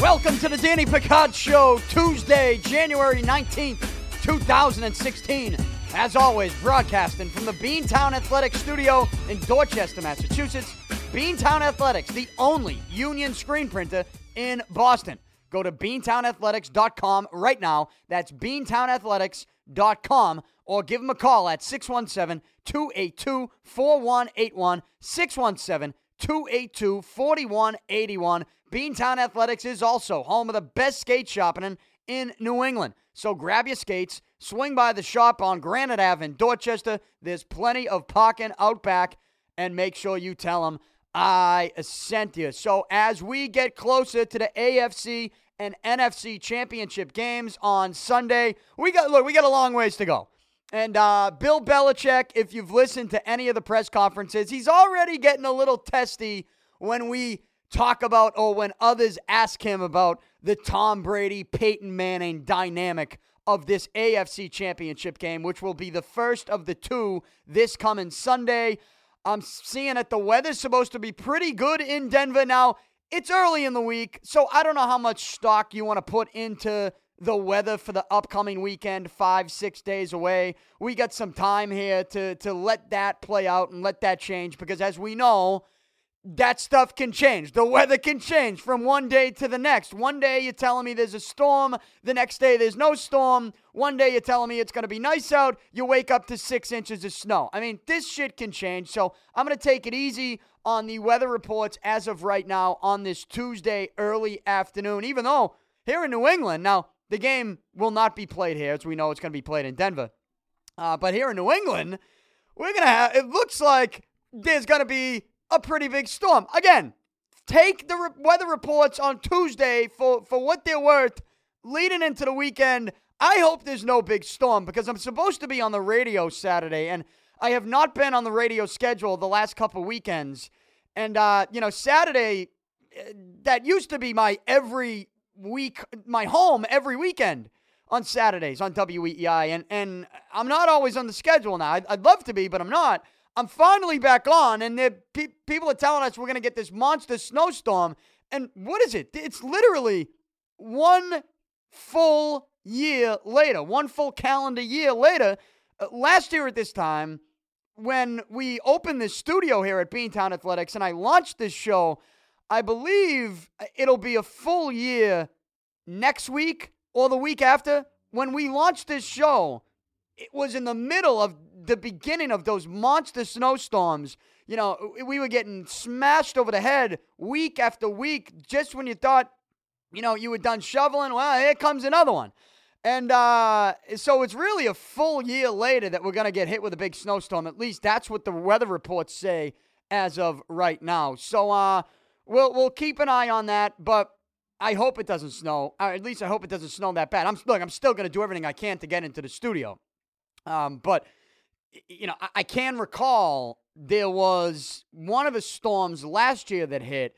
Welcome to the Danny Picard Show, Tuesday, January 19th, 2016. As always, broadcasting from the Beantown Athletics Studio in Dorchester, Massachusetts. Beantown Athletics, the only union screen printer in Boston. Go to beantownathletics.com right now. That's beantownathletics.com or give them a call at 617 282 4181. 617 282 4181. Beantown Athletics is also home of the best skate shopping in New England. So grab your skates, swing by the shop on Granite Ave in Dorchester. There's plenty of parking out back, and make sure you tell them I sent you. So as we get closer to the AFC and NFC championship games on Sunday, we got look, we got a long ways to go. And uh, Bill Belichick, if you've listened to any of the press conferences, he's already getting a little testy when we talk about or when others ask him about the Tom Brady Peyton Manning dynamic of this AFC championship game, which will be the first of the two this coming Sunday. I'm seeing that the weather's supposed to be pretty good in Denver. Now, it's early in the week, so I don't know how much stock you want to put into the weather for the upcoming weekend, five, six days away. We got some time here to, to let that play out and let that change because, as we know, that stuff can change. The weather can change from one day to the next. One day you're telling me there's a storm, the next day there's no storm. One day you're telling me it's going to be nice out, you wake up to six inches of snow. I mean, this shit can change. So I'm going to take it easy on the weather reports as of right now on this Tuesday early afternoon, even though here in New England, now the game will not be played here, as we know it's going to be played in Denver. Uh, but here in New England, we're going to have, it looks like there's going to be a pretty big storm. Again, take the re- weather reports on Tuesday for, for what they're worth leading into the weekend. I hope there's no big storm because I'm supposed to be on the radio Saturday and I have not been on the radio schedule the last couple weekends. And, uh, you know, Saturday, eh, that used to be my every week, my home every weekend on Saturdays on WEEI. And, and I'm not always on the schedule now. I'd, I'd love to be, but I'm not. I'm finally back on, and pe- people are telling us we're going to get this monster snowstorm. And what is it? It's literally one full year later, one full calendar year later. Uh, last year at this time, when we opened this studio here at Beantown Athletics and I launched this show, I believe it'll be a full year next week or the week after. When we launched this show, it was in the middle of the beginning of those monster snowstorms. You know, we were getting smashed over the head week after week just when you thought, you know, you were done shoveling. Well, here comes another one. And uh, so it's really a full year later that we're going to get hit with a big snowstorm. At least that's what the weather reports say as of right now. So uh, we'll, we'll keep an eye on that. But I hope it doesn't snow. Or at least I hope it doesn't snow that bad. I'm look, I'm still going to do everything I can to get into the studio. Um, but you know, I, I can recall there was one of the storms last year that hit.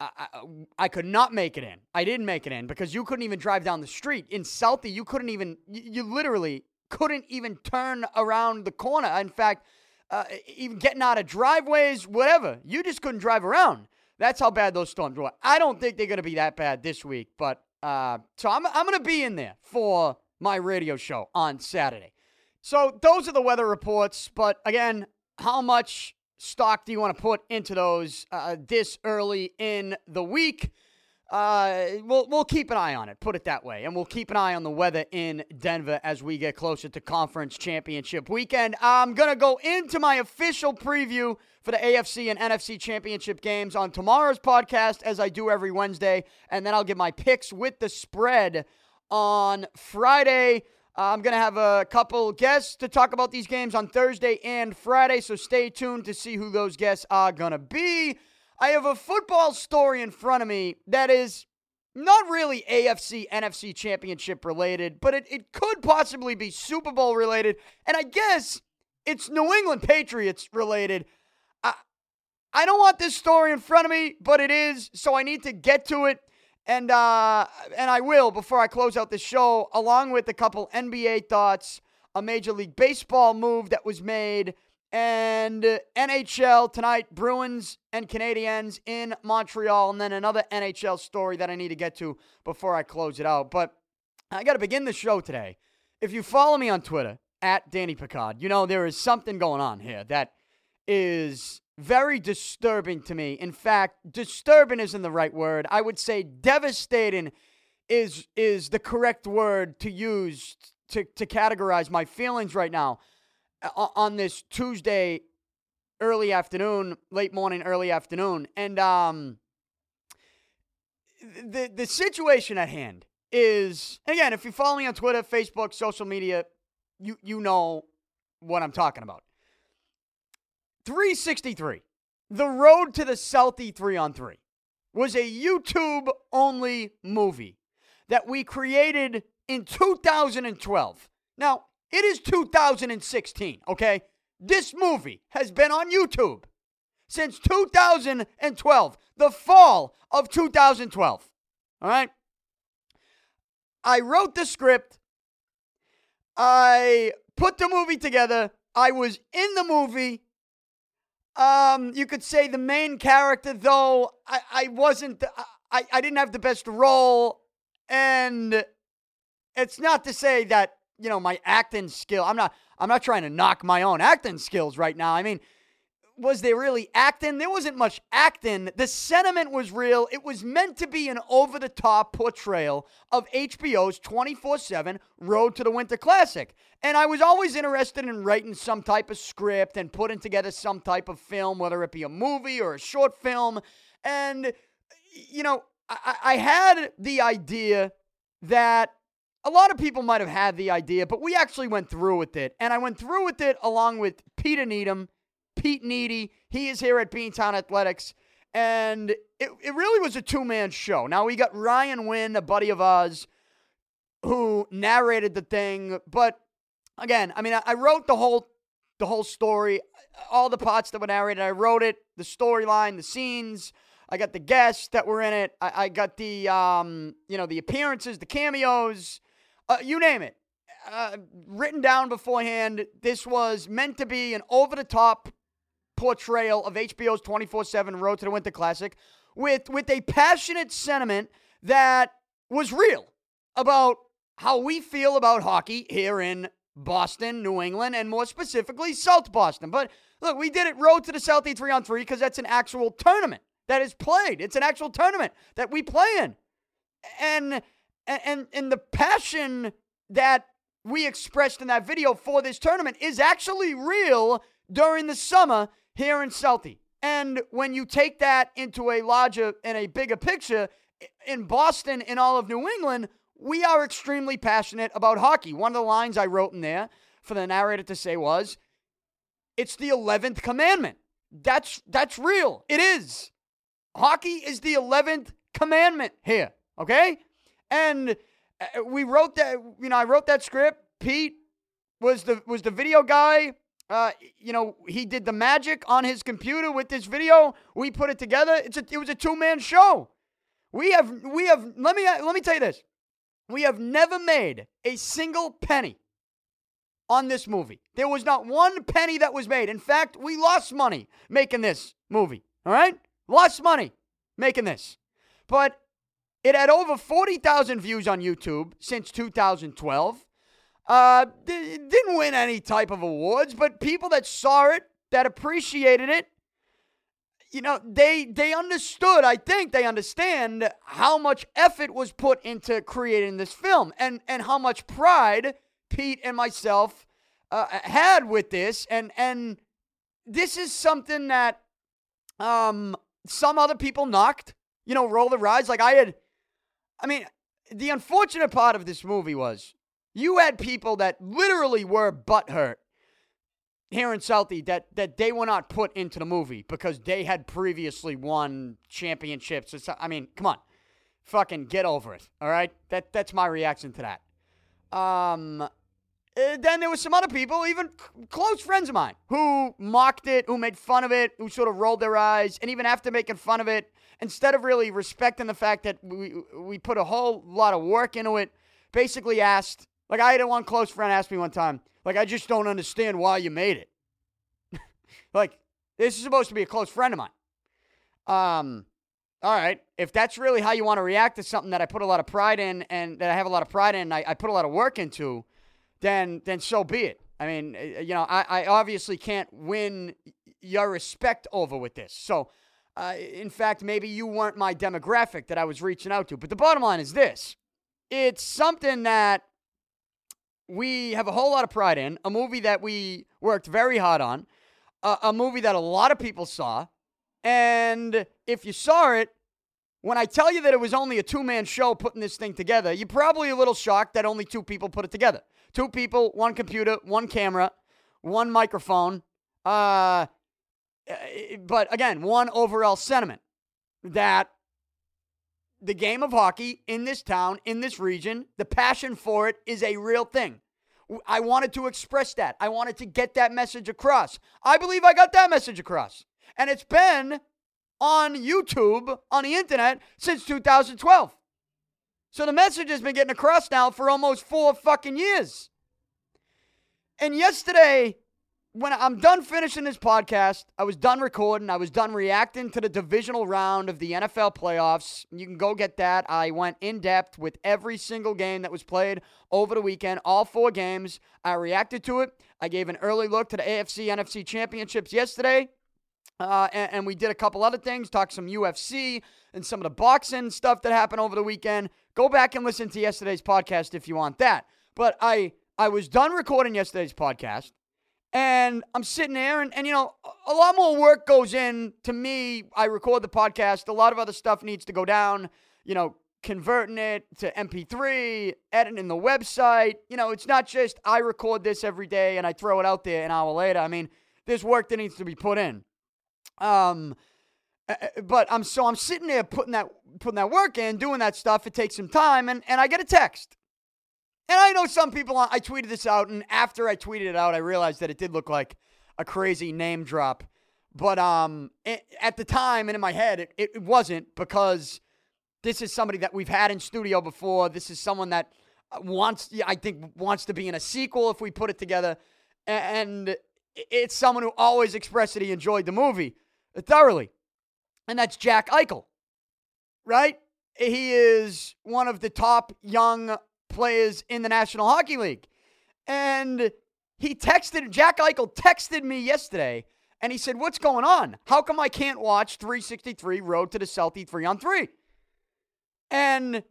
I, I, I, could not make it in. I didn't make it in because you couldn't even drive down the street. In Southie, you couldn't even, you, you literally couldn't even turn around the corner. In fact, uh, even getting out of driveways, whatever, you just couldn't drive around. That's how bad those storms were. I don't think they're going to be that bad this week, but uh, so I'm, I'm going to be in there for my radio show on Saturday. So those are the weather reports. But again, how much stock do you want to put into those uh, this early in the week? Uh, we'll we'll keep an eye on it. Put it that way, and we'll keep an eye on the weather in Denver as we get closer to conference championship weekend. I'm gonna go into my official preview for the AFC and NFC championship games on tomorrow's podcast, as I do every Wednesday, and then I'll give my picks with the spread on Friday. I'm going to have a couple guests to talk about these games on Thursday and Friday, so stay tuned to see who those guests are going to be. I have a football story in front of me that is not really AFC, NFC championship related, but it, it could possibly be Super Bowl related. And I guess it's New England Patriots related. I, don't want this story in front of me, but it is, so I need to get to it and uh, and I will before I close out the show, along with a couple NBA thoughts, a Major League Baseball move that was made, And NHL tonight, Bruins and Canadiens in Montreal, and then another NHL story that I need to get to before I close it out. But I got to begin the show today. If you follow me on Twitter at Danny Picard, you know there is something going on here that is very disturbing to me. In fact, disturbing isn't the right word. I would say devastating is is the correct word to use to, to categorize my feelings right now on this Tuesday early afternoon, late morning, early afternoon. And um the the situation at hand is again, if you follow me on Twitter, Facebook, social media, you you know what I'm talking about. 363. The Road to the Southie 3 on 3 was a YouTube only movie that we created in 2012. Now, it is 2016, okay? This movie has been on YouTube since 2012, the fall of 2012. All right? I wrote the script. I put the movie together. I was in the movie. Um, you could say the main character, though I, I wasn't. I, I didn't have the best role, and it's not to say that you know my acting skill. I'm not. I'm not trying to knock my own acting skills right now. I mean, was there really acting? There wasn't much acting. The sentiment was real. It was meant to be an over the top portrayal of HBO's 24 7 Road to the Winter Classic. And I was always interested in writing some type of script and putting together some type of film, whether it be a movie or a short film. And, you know, I, I had the idea that a lot of people might have had the idea, but we actually went through with it. And I went through with it along with Peter Needham Pete Needy. He is here at Beantown Athletics. And it, it really was a two man show. Now, we got Ryan Wynn, a buddy of ours, who narrated the thing. But again, I mean, I, I wrote the whole the whole story, all the parts that were narrated. I wrote it, the storyline, the scenes. I got the guests that were in it. I, I got the um, you know, the appearances, the cameos, uh, you name it. Uh, written down beforehand. This was meant to be an over the top portrayal of HBO's 24 7 Road to the Winter Classic with, with a passionate sentiment that was real about how we feel about hockey here in Boston, New England, and more specifically, South Boston. But look, we did it Road to the Southie 3 on 3 because that's an actual tournament that is played. It's an actual tournament that we play in. And and and the passion that we expressed in that video for this tournament is actually real during the summer here in Southie. And when you take that into a larger and a bigger picture, in Boston and all of New England, we are extremely passionate about hockey. One of the lines I wrote in there for the narrator to say was, "It's the eleventh commandment." That's that's real. It is. Hockey is the eleventh commandment here. Okay, and uh, we wrote that. You know, I wrote that script. Pete was the was the video guy. Uh, you know, he did the magic on his computer with this video. We put it together. It's a, it was a two man show. We have we have let me let me tell you this. We have never made a single penny on this movie. There was not one penny that was made. In fact, we lost money making this movie. All right? Lost money making this. But it had over 40,000 views on YouTube since 2012. Uh, didn't win any type of awards, but people that saw it, that appreciated it, you know, they they understood. I think they understand how much effort was put into creating this film, and and how much pride Pete and myself uh, had with this, and and this is something that um some other people knocked. You know, roll the rides. Like I had, I mean, the unfortunate part of this movie was you had people that literally were butthurt here in Southie that, that they were not put into the movie because they had previously won championships. I mean, come on. Fucking get over it. All right? That that's my reaction to that. Um eh, then there was some other people, even close friends of mine, who mocked it, who made fun of it, who sort of rolled their eyes, and even after making fun of it, instead of really respecting the fact that we we put a whole lot of work into it, basically asked, like I had one close friend ask me one time, like I just don't understand why you made it. Like, this is supposed to be a close friend of mine. Um, all right. If that's really how you want to react to something that I put a lot of pride in and that I have a lot of pride in, I, I put a lot of work into, then then so be it. I mean, uh, you know, I, I obviously can't win your respect over with this. So, uh, in fact, maybe you weren't my demographic that I was reaching out to. But the bottom line is this it's something that we have a whole lot of pride in, a movie that we worked very hard on, a, a movie that a lot of people saw. And if you saw it, when I tell you that it was only a two man show putting this thing together, you're probably a little shocked that only two people put it together. Two people, one computer, one camera, one microphone. Uh, but again, one overall sentiment that the game of hockey in this town, in this region, the passion for it is a real thing. I wanted to express that. I wanted to get that message across. I believe I got that message across. And it's been on YouTube, on the internet, since 2012. So the message has been getting across now for almost four fucking years. And yesterday, when I'm done finishing this podcast, I was done recording. I was done reacting to the divisional round of the NFL playoffs. You can go get that. I went in depth with every single game that was played over the weekend, all four games. I reacted to it. I gave an early look to the AFC NFC championships yesterday. Uh, and, and we did a couple other things, talked some UFC and some of the boxing stuff that happened over the weekend. Go back and listen to yesterday's podcast if you want that. But I I was done recording yesterday's podcast. And I'm sitting there, and, and you know, a lot more work goes in to me. I record the podcast. A lot of other stuff needs to go down, you know, converting it to MP3, editing the website. You know, it's not just I record this every day and I throw it out there an hour later. I mean, there's work that needs to be put in. Um, but I'm so I'm sitting there putting that putting that work in, doing that stuff. It takes some time, and and I get a text and I know some people, I tweeted this out, and after I tweeted it out, I realized that it did look like a crazy name drop. But um, it, at the time and in my head, it, it wasn't because this is somebody that we've had in studio before. This is someone that wants, I think, wants to be in a sequel if we put it together. And it's someone who always expressed that he enjoyed the movie thoroughly. And that's Jack Eichel, right? He is one of the top young players in the National Hockey League. And he texted, Jack Eichel texted me yesterday and he said, What's going on? How come I can't watch 363 Road to the Southie 3 on 3? And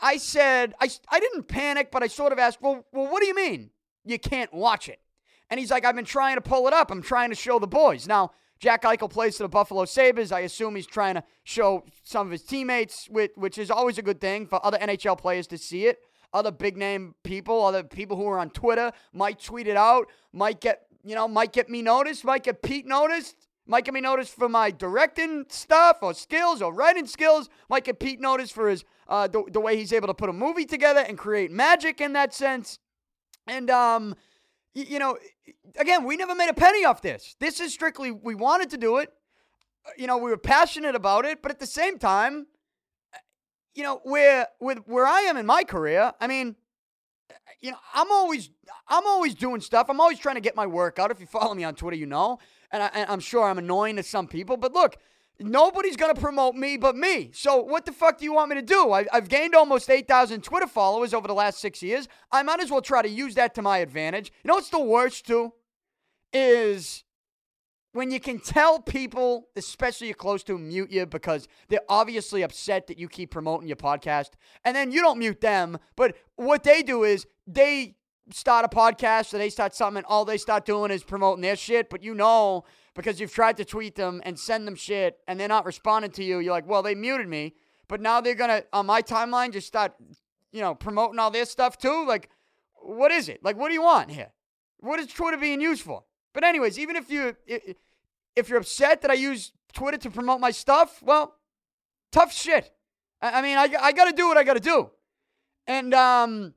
I said, I, I didn't panic, but I sort of asked, well, well, what do you mean you can't watch it? And he's like, I've been trying to pull it up. I'm trying to show the boys. Now, Jack Eichel plays for the Buffalo Sabres. I assume he's trying to show some of his teammates, which, is always a good thing for other NHL players to see it. Other big name people, other people who are on Twitter might tweet it out, might get, you know, might get me noticed, might get Pete noticed, might get me noticed for my directing stuff or skills or writing skills, might get Pete noticed for his uh, the, the way he's able to put a movie together and create magic in that sense. And um, you know, again, we never made a penny off this. This is strictly, we wanted to do it. Uh, you know, we were passionate about it, but at the same time, uh, you know, where with where I am in my career, I mean, uh, you know, I'm always I'm always doing stuff. I'm always trying to get my work out. If you follow me on Twitter, you know, and, I, and I'm sure I'm annoying to some people. But look, Nobody's going to promote me but me. So, what the fuck do you want me to do? I, have gained almost 8,000 Twitter followers over the last six years. I might as well try to use that to my advantage. You know what's the worst, too? Is when you can tell people, especially you're close to, mute you because they're obviously upset that you keep promoting your podcast, and then you don't mute them. But what they do is they start a podcast or they start something, and all they start doing is promoting their shit. But you know because you've tried to tweet them and send them shit and they're not responding to you. You're like, well, they muted me, but now they're gonna on my timeline just start, you know, promoting all this stuff too. Like, what is it? Like, what do you want here? What is Twitter being used for? But anyways, even if you if you're upset that I use Twitter to promote my stuff, well, tough shit. I, I mean, I I got to do what I got to do, and um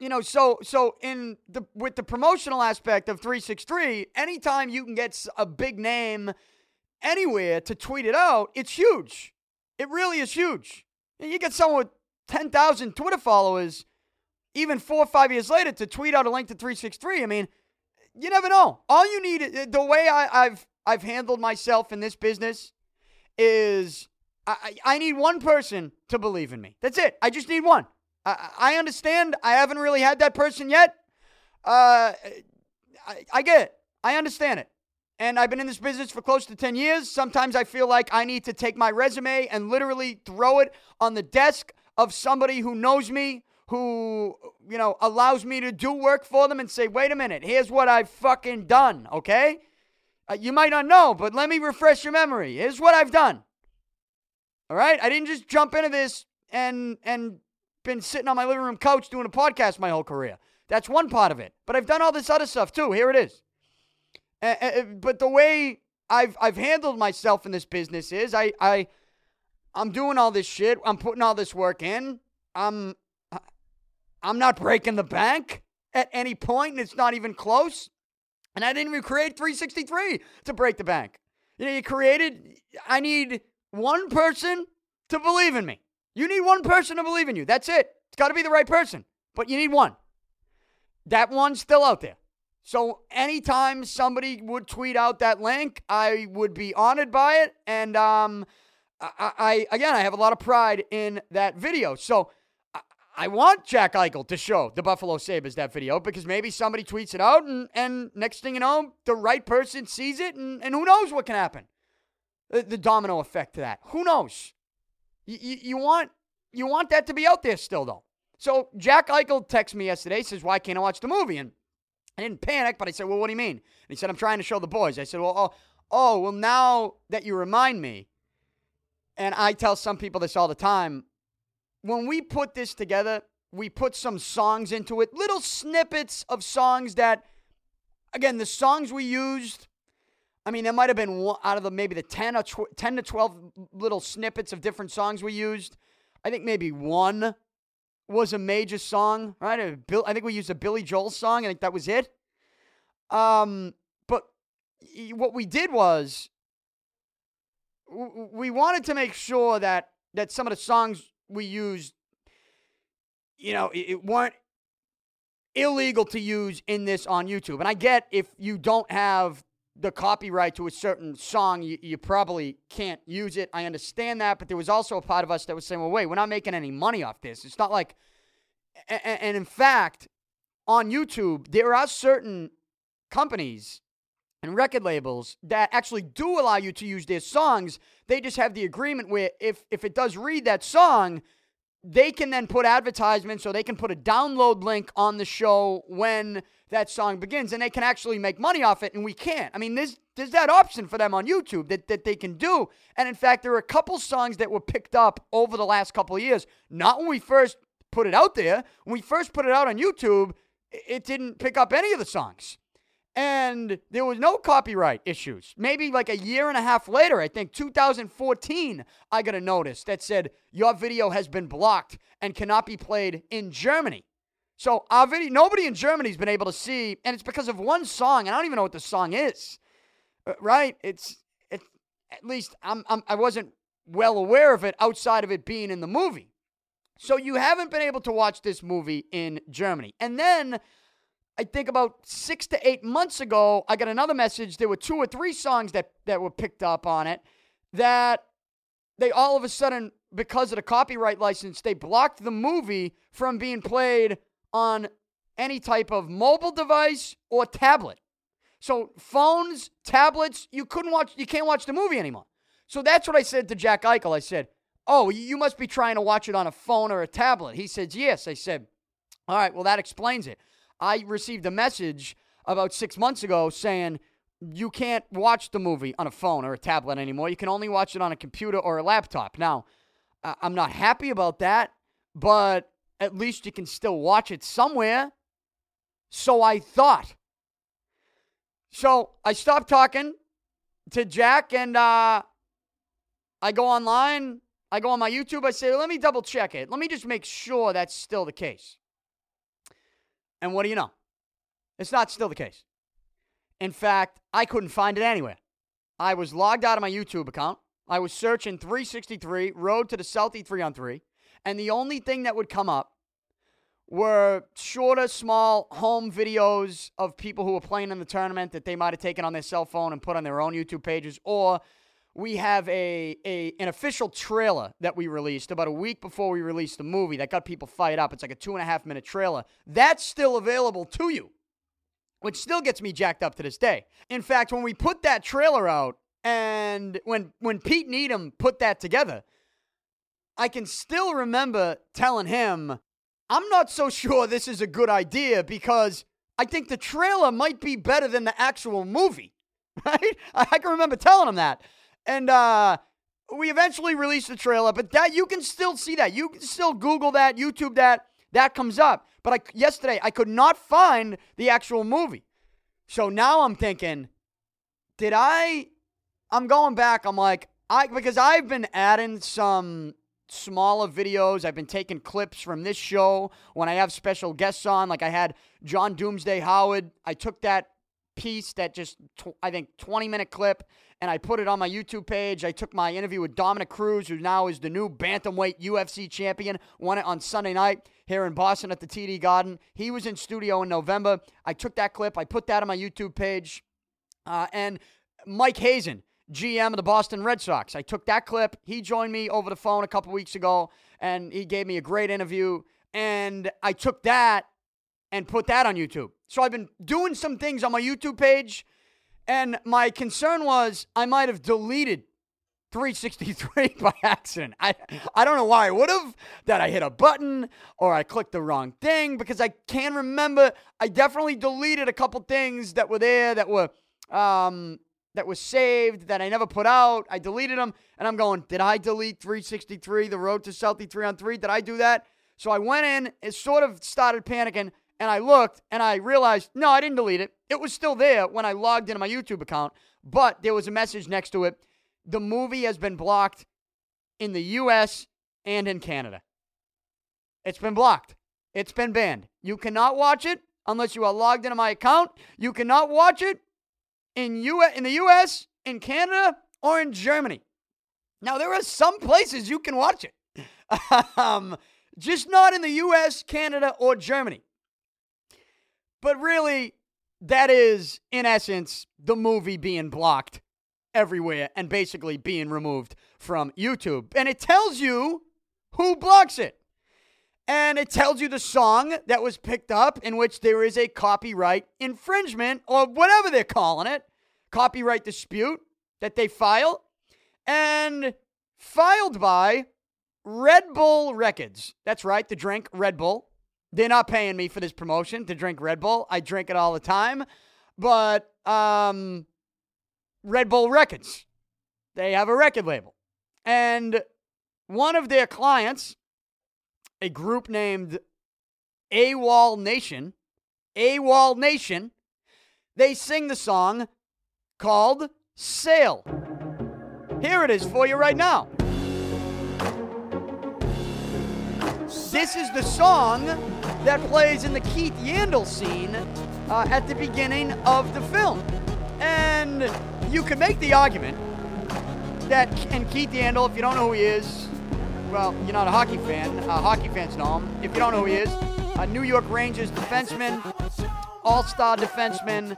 you know, so so in the with the promotional aspect of 363, anytime you can get a big name anywhere to tweet it out, it's huge. It really is huge. And You get someone with 10,000 Twitter followers, even four or five years later, to tweet out a link to 363. I mean, you never know. All you need, uh, the way I, have I've handled myself in this business, is I, I need one person to believe in me. That's it. I just need one. I, I understand. I haven't really had that person yet. Uh, I, I get it. I understand it. And I've been in this business for close to 10 years. Sometimes I feel like I need to take my resume and literally throw it on the desk of somebody who knows me, who, you know, allows me to do work for them and say, wait a minute, here's what I've fucking done, okay? Uh, you might not know, but let me refresh your memory. Here's what I've done. All right? I didn't just jump into this and and been sitting on my living room couch doing a podcast my whole career. That's one part of it. But I've done all this other stuff too. Here it is. Uh, uh, but the way I've I've handled myself in this business is I I I'm doing all this shit. I'm putting all this work in. I'm I'm not breaking the bank at any point, and it's not even close. And I didn't even create 363 to break the bank. You know, you created. I need one person to believe in me. You need one person to believe in you. That's it. It's got to be the right person, but you need one. That one's still out there. So anytime somebody would tweet out that link, I would be honored by it. And um, I, I again, I have a lot of pride in that video. So I, I want Jack Eichel to show the Buffalo Sabres that video because maybe somebody tweets it out, and, and next thing you know, the right person sees it, and, and who knows what can happen. The, the domino effect to that. Who knows? You, you, want you want that to be out there still though. So Jack Eichel texted me yesterday, says, Why can't I watch the movie? And I didn't panic, but I said, Well, what do you mean? And he said, I'm trying to show the boys. I said, Well, oh, oh, well, now that you remind me, and I tell some people this all the time, when we put this together, we put some songs into it, little snippets of songs that, again, the songs we used. I mean, there might have been one, out of the maybe the 10 or tw- 10 to 12 little snippets of different songs we used. I think maybe one was a major song, right? I think we used a Billy Joel song. I think that was it. Um, but what we did was we wanted to make sure that that some of the songs we used, you know, it weren't illegal to use in this on YouTube. And I get if you don't have the copyright to a certain song, you, you, probably can't use it. I understand that, but there was also a part of us that was saying, well, wait, we're not making any money off this. It's not like, and, and in fact, on YouTube, there are certain companies and record labels that actually do allow you to use their songs. They just have the agreement where if, if it does read that song, they can then put advertisements or they can put a download link on the show when that song begins and they can actually make money off it and we can't. I mean, there's there's that option for them on YouTube that, that they can do. And in fact, there are a couple songs that were picked up over the last couple of years. Not when we first put it out there. When we first put it out on YouTube, it didn't pick up any of the songs and there was no copyright issues. Maybe like a year and a half later, I think 2014, I got a notice that said your video has been blocked and cannot be played in Germany. So our video, nobody in Germany's been able to see, and it's because of one song, and I don't even know what the song is. Uh, right? It's it. At least I'm, I'm I wasn't well aware of it outside of it being in the movie. So you haven't been able to watch this movie in Germany, and then I think about six to eight months ago, I got another message. There were two or three songs that, that were picked up on it that they all of a sudden, because of the copyright license, they blocked the movie from being played on any type of mobile device or tablet. So phones, tablets, you couldn't watch, you can't watch the movie anymore. So that's what I said to Jack Eichel. I said, "Oh, you must be trying to watch it on a phone or a tablet." He said, "Yes." I said, "All right, well that explains it." I received a message about six months ago saying you can't watch the movie on a phone or a tablet anymore. You can only watch it on a computer or a laptop. Now, I'm not happy about that, but at least you can still watch it somewhere. So I thought. So I stopped talking to Jack and uh, I go online. I go on my YouTube. I say, let me double check it. Let me just make sure that's still the case. And what do you know? It's not still the case. In fact, I couldn't find it anywhere. I was logged out of my YouTube account. I was searching 363, Road to the Southie 3 on 3, and the only thing that would come up were shorter, small home videos of people who were playing in the tournament that they might have taken on their cell phone and put on their own YouTube pages, or we have a, a an official trailer that we released about a week before we released the movie that got people fired up. It's like a two and a half minute trailer. That's still available to you, which still gets me jacked up to this day. In fact, when we put that trailer out and when when Pete Needham put that together, I can still remember telling him I'm not so sure this is a good idea because I think the trailer might be better than the actual movie. Right? I can remember telling him that. And uh, we eventually released the trailer, but that you can still see that. You can still Google that, YouTube that. That comes up. But I, yesterday, I could not find the actual movie. So now I'm thinking, did I? I'm going back. I'm like, I because I've been adding some smaller videos. I've been taking clips from this show when I have special guests on. Like I had John Doomsday Howard. I took that piece, that just, tw- I think, 20 minute clip, and I put it on my YouTube page. I took my interview with Dominick Cruz, who now is the new Bantamweight UFC champion, won it on Sunday night here in Boston at the TD Garden. He was in studio in November. I took that clip, I put that on my YouTube page. Uh, and Mike Hazen, GM of the Boston Red Sox. I took that clip. He joined me over the phone a couple weeks ago, and he gave me a great interview. And I took that and put that on YouTube. So I've been doing some things on my YouTube page, and my concern was I might have deleted 363 by accident. I I don't know why I would have that I hit a button or I clicked the wrong thing because I can remember I definitely deleted a couple things that were there that were um that was saved that I never put out. I deleted them, and I'm going, did I delete 363, the road to Southie 3 on 3? Did I do that? So I went in, it sort of started panicking, and I looked and I realized, no, I didn't delete it. It was still there when I logged into my YouTube account, but there was a message next to it. The movie has been blocked in the US and in Canada. It's been blocked. It's been banned. You cannot watch it unless you are logged into my account. You cannot watch it in U in the US, in Canada, or in Germany. Now there are some places you can watch it. um, just not in the US, Canada, or Germany. But really, that is, in essence, the movie being blocked everywhere and basically being removed from YouTube. And it tells you who blocks it. And it tells you the song that was picked up in which there is a copyright infringement or whatever they're calling it, copyright dispute that they file, and filed by Red Bull Records. That's right, the drink Red Bull. They're not paying me for this promotion to drink Red Bull. I drink it all the time. But um, Red Bull Records, they have a record label. And one of their clients, a group named AWOL Nation, AWOL Nation, they sing the song called Sail. Here it is for you right now. This is the song that plays in the Keith Yandle scene uh, at the beginning of the film. And you can make the argument that, and Keith Yandle, if you don't know who he is, well, you're not a hockey fan. Uh, hockey fans know him. If you don't know who he is, a New York Rangers defenseman, all star defenseman.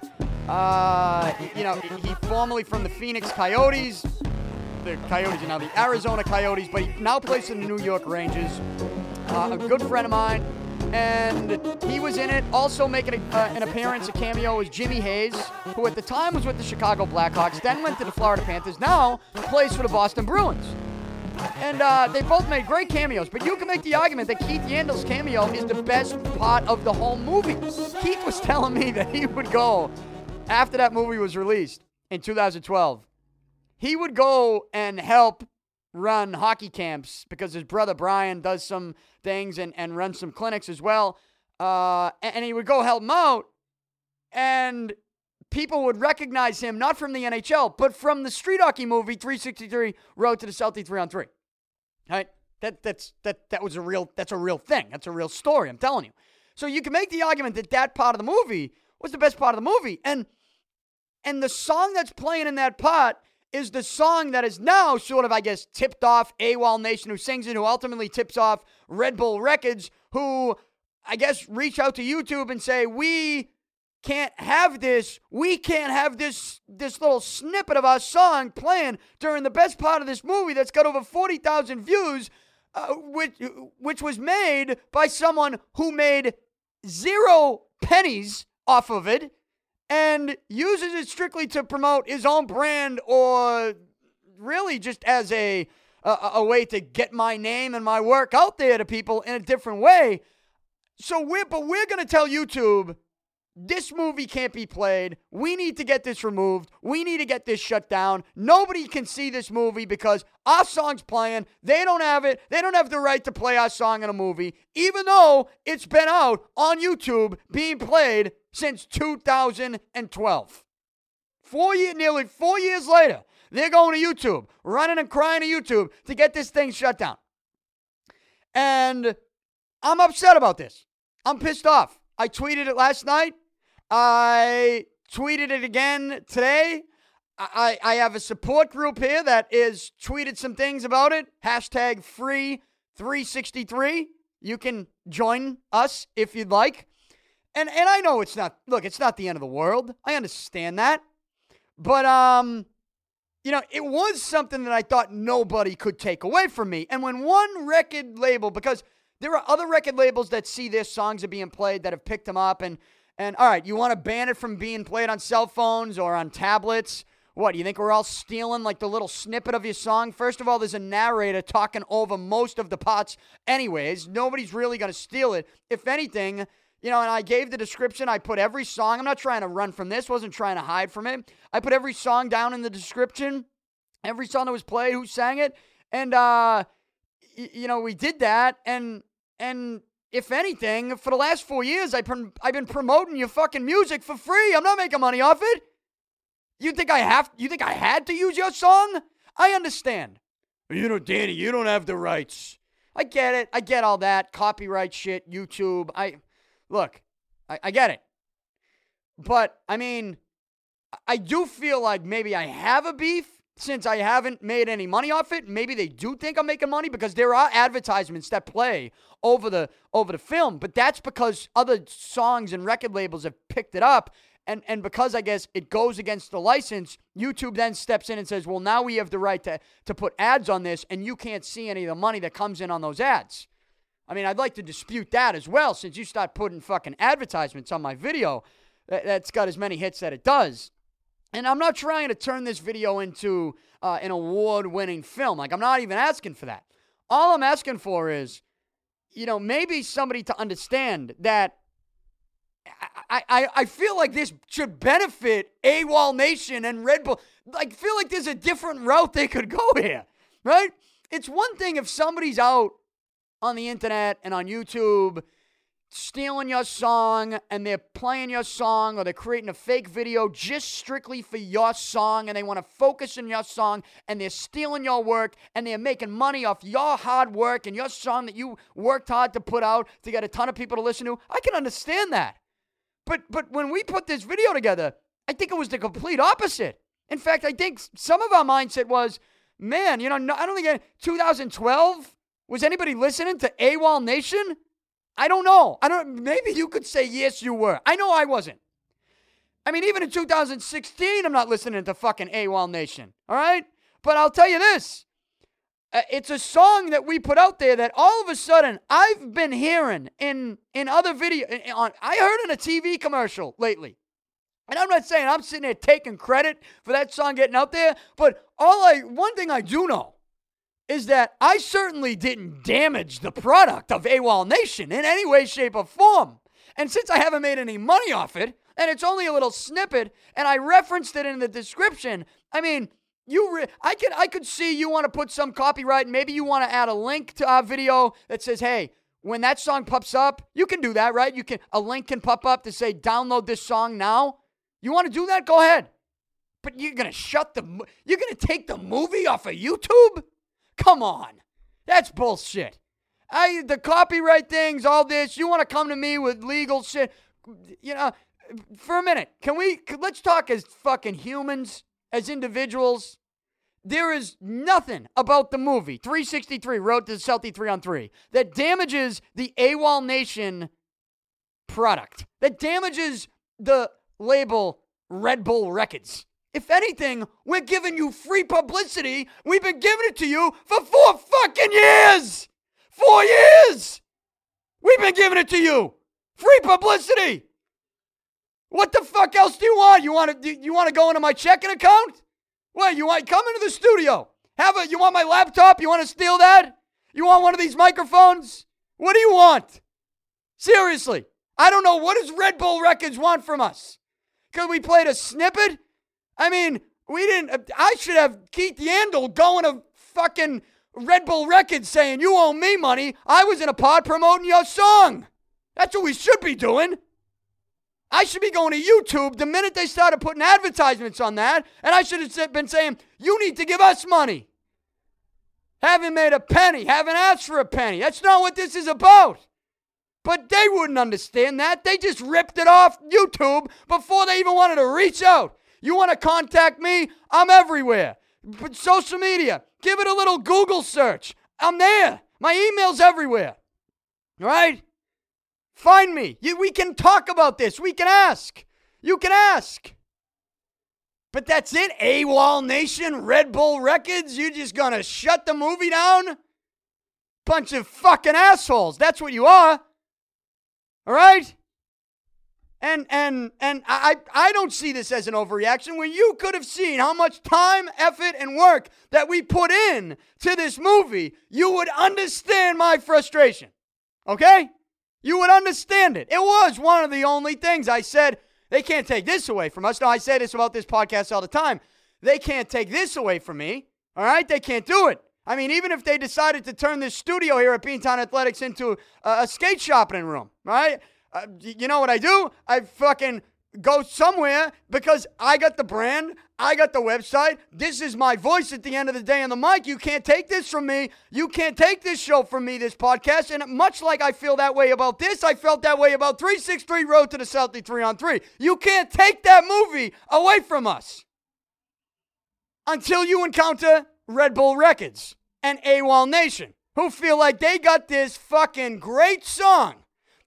Uh, you know, he formerly from the Phoenix Coyotes. The Coyotes are now the Arizona Coyotes, but he now plays in the New York Rangers. Uh, a good friend of mine, and he was in it. Also making a, uh, an appearance, a cameo, was Jimmy Hayes, who at the time was with the Chicago Blackhawks, then went to the Florida Panthers, now plays for the Boston Bruins. And uh, they both made great cameos, but you can make the argument that Keith Yandle's cameo is the best part of the whole movie. Keith was telling me that he would go, after that movie was released in 2012, he would go and help run hockey camps because his brother Brian does some things and, and runs some clinics as well. Uh, and he would go help him out, and people would recognize him not from the NHL, but from the street hockey movie 363 Road to the Southie 3 on 3. Right? That that's that that was a real that's a real thing. That's a real story, I'm telling you. So you can make the argument that that part of the movie was the best part of the movie. And and the song that's playing in that part is the song that is now sort of, I guess, tipped off AWOL Nation, who sings it, who ultimately tips off Red Bull Records, who I guess, reach out to YouTube and say, we can't have this. We can't have this this little snippet of our song playing during the best part of this movie that's got over 40,000 views, uh, which, which was made by someone who made zero pennies off of it and uses it strictly to promote his own brand or really just as a, a, a way to get my name and my work out there to people in a different way. So we're but we're gonna tell YouTube this movie can't be played. We need to get this removed. We need to get this shut down. Nobody can see this movie because our song's playing. They don't have it. They don't have the right to play our song in a movie, even though it's been out on YouTube being played since 2012. Four years, nearly four years later, they're going to YouTube, running and crying to YouTube to get this thing shut down. And I'm upset about this. I'm pissed off. I tweeted it last night. I tweeted it again today. I, I have a support group here that is tweeted some things about it. Hashtag free 363. You can join us if you'd like. And and I know it's not look, it's not the end of the world. I understand that. But um you know, it was something that I thought nobody could take away from me. And when one record label because there are other record labels that see their songs are being played that have picked them up and and all right, you want to ban it from being played on cell phones or on tablets? What, you think we're all stealing like the little snippet of your song? First of all, there's a narrator talking over most of the parts, anyways. Nobody's really going to steal it. If anything, you know, and I gave the description. I put every song. I'm not trying to run from this, wasn't trying to hide from it. I put every song down in the description, every song that was played, who sang it. And, uh, y- you know, we did that. And, and if anything, for the last four years, I've been, I've been promoting your fucking music for free. I'm not making money off it. You think I have? You think I had to use your song? I understand. You know, Danny, you don't have the rights. I get it. I get all that copyright shit. YouTube. I look. I, I get it. But I mean, I do feel like maybe I have a beef since I haven't made any money off it. Maybe they do think I'm making money because there are advertisements that play over the over the film, but that's because other songs and record labels have picked it up. And, and because I guess it goes against the license, YouTube then steps in and says, well, now we have the right to, to put ads on this, and you can't see any of the money that comes in on those ads. I mean, I'd like to dispute that as well, since you start putting fucking advertisements on my video that's got as many hits that it does. And I'm not trying to turn this video into uh, an award winning film. Like, I'm not even asking for that. All I'm asking for is, you know, maybe somebody to understand that I, I, I feel like this should benefit AWOL Nation and Red Bull. Like, feel like there's a different route they could go here, right? It's one thing if somebody's out on the internet and on YouTube stealing your song and they're playing your song or they're creating a fake video just strictly for your song and they want to focus on your song and they're stealing your work and they're making money off your hard work and your song that you worked hard to put out to get a ton of people to listen to. I can understand that. But but when we put this video together, I think it was the complete opposite. In fact, I think some of our mindset was, man, you know, I don't think in 2012 was anybody listening to AWOL Nation. I don't know. I don't. Maybe you could say yes, you were. I know I wasn't. I mean, even in 2016, I'm not listening to fucking AWOL Nation. All right, but I'll tell you this. Uh, it's a song that we put out there that all of a sudden I've been hearing in in other video on I heard in a TV commercial lately. And I'm not saying I'm sitting there taking credit for that song getting out there, but all I one thing I do know is that I certainly didn't damage the product of AWOL Nation in any way, shape, or form. And since I haven't made any money off it, and it's only a little snippet, and I referenced it in the description, I mean, you re- I could I could see you want to put some copyright, maybe you want to add a link to our video that says, hey, when that song pops up, you can do that, right? You can a link can pop up to say download this song now. You want to do that? Go ahead. But you're gonna shut the you're gonna take the movie off of YouTube? Come on. That's bullshit. I the copyright things, all this, you want to come to me with legal shit. You know, for a minute, can we let's talk as fucking humans, as individuals. There is nothing about the movie 363 Road to Southie 3 on 3 that damages the AWOL Nation product that damages the label Red Bull Records. If anything, we're giving you free publicity. We've been giving it to you for four fucking years. Four years. We've been giving it to you. Free publicity. What the fuck else do you want? You want to you want to go into my checking account? What, you want come into the studio? Have a you want my laptop? You want to steal that? You want one of these microphones? What do you want? Seriously. I don't know what does Red Bull Records want from us? Cuz we played a snippet? I mean, we didn't I should have Keith Yandle going to fucking Red Bull Records saying, You owe me money. I was in a pod promoting your song. That's what we should be doing. I should be going to YouTube the minute they started putting advertisements on that, and I should have been saying, You need to give us money. Haven't made a penny, haven't asked for a penny. That's not what this is about. But they wouldn't understand that. They just ripped it off YouTube before they even wanted to reach out. You want to contact me? I'm everywhere. But social media, give it a little Google search. I'm there. My email's everywhere. All right? Find me. You, we can talk about this. We can ask. You can ask. But that's it. AWOL Nation, Red Bull Records. You just gonna shut the movie down? Bunch of fucking assholes. That's what you are. All right? And and and I I don't see this as an overreaction when you could have seen how much time, effort, and work that we put in to this movie, you would understand my frustration. Okay? You would understand it. It was one of the only things I said, they can't take this away from us. No, I say this about this podcast all the time. They can't take this away from me. All right? They can't do it. I mean, even if they decided to turn this studio here at Beantown Athletics into a, a skate shopping room, right? Uh, you know what I do? I fucking go somewhere because I got the brand, I got the website. This is my voice at the end of the day on the mic. You can't take this from me. You can't take this show from me, this podcast. And much like I feel that way about this, I felt that way about 363 Road to the Southie 3 on 3. You can't take that movie away from us until you encounter Red Bull Records and AWOL Nation, who feel like they got this fucking great song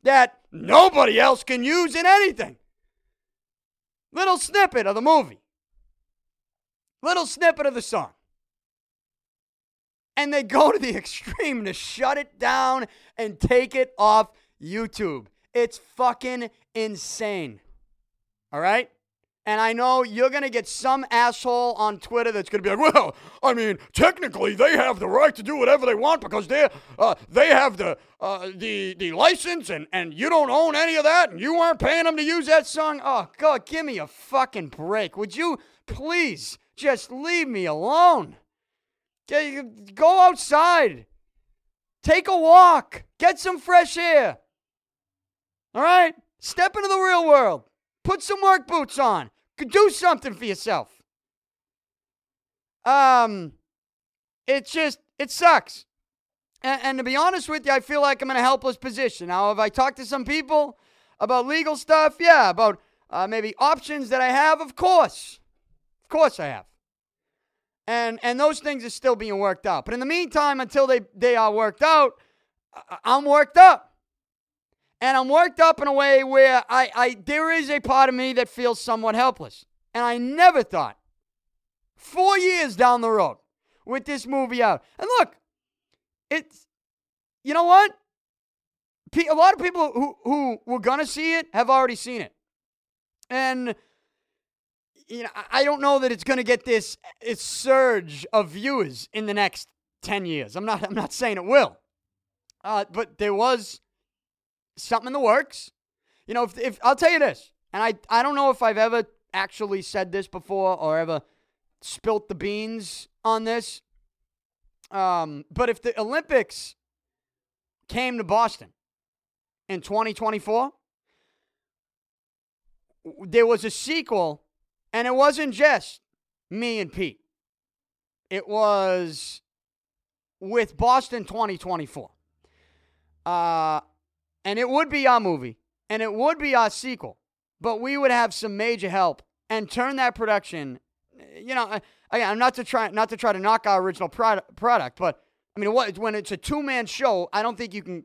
that nobody else can use in anything. Little snippet of the movie. Little snippet of the song. And they go to the extreme to shut it down and take it off YouTube. It's fucking insane. All right? And I know you're going to get some asshole on Twitter that's going to be like, well, I mean, technically they have the right to do whatever they want because they uh, they have the uh, the the license and, and you don't own any of that and you aren't paying them to use that song. Oh, God, give me a fucking break. Would you please just leave me alone? Go outside. Take a walk. Get some fresh air. All right? Step into the real world. Put some work boots on. Do something for yourself. Um, it's just, it sucks. And, and, to be honest with you, I feel like I'm in a helpless position. Now, have I talked to some people about legal stuff? Yeah. About uh, maybe options that I have? Of course. Of course I have. And, and those things are still being worked out. But in the meantime, until they, they are worked out, I'm worked up and I'm worked up in a way where I, I there is a part of me that feels somewhat helpless. And I never thought, four years down the road, with this movie out. And look, it's you know what? A lot of people who who were gonna see it have already seen it, and you know I don't know that it's gonna get this, this surge of viewers in the next ten years. I'm not I'm not saying it will, uh, but there was something in the works. You know, if, if I'll tell you this, and I, I don't know if I've ever actually said this before or ever spilt the beans on this. Um, but if the Olympics came to Boston in 2024, there was a sequel, and it wasn't just me and Pete. It was with Boston 2024. Uh, and it would be our movie, and it would be our sequel, but we would have some major help and turn that production. You know, again, I'm not to try not to try to knock our original product, product but I mean, what when it's a two man show, I don't think you can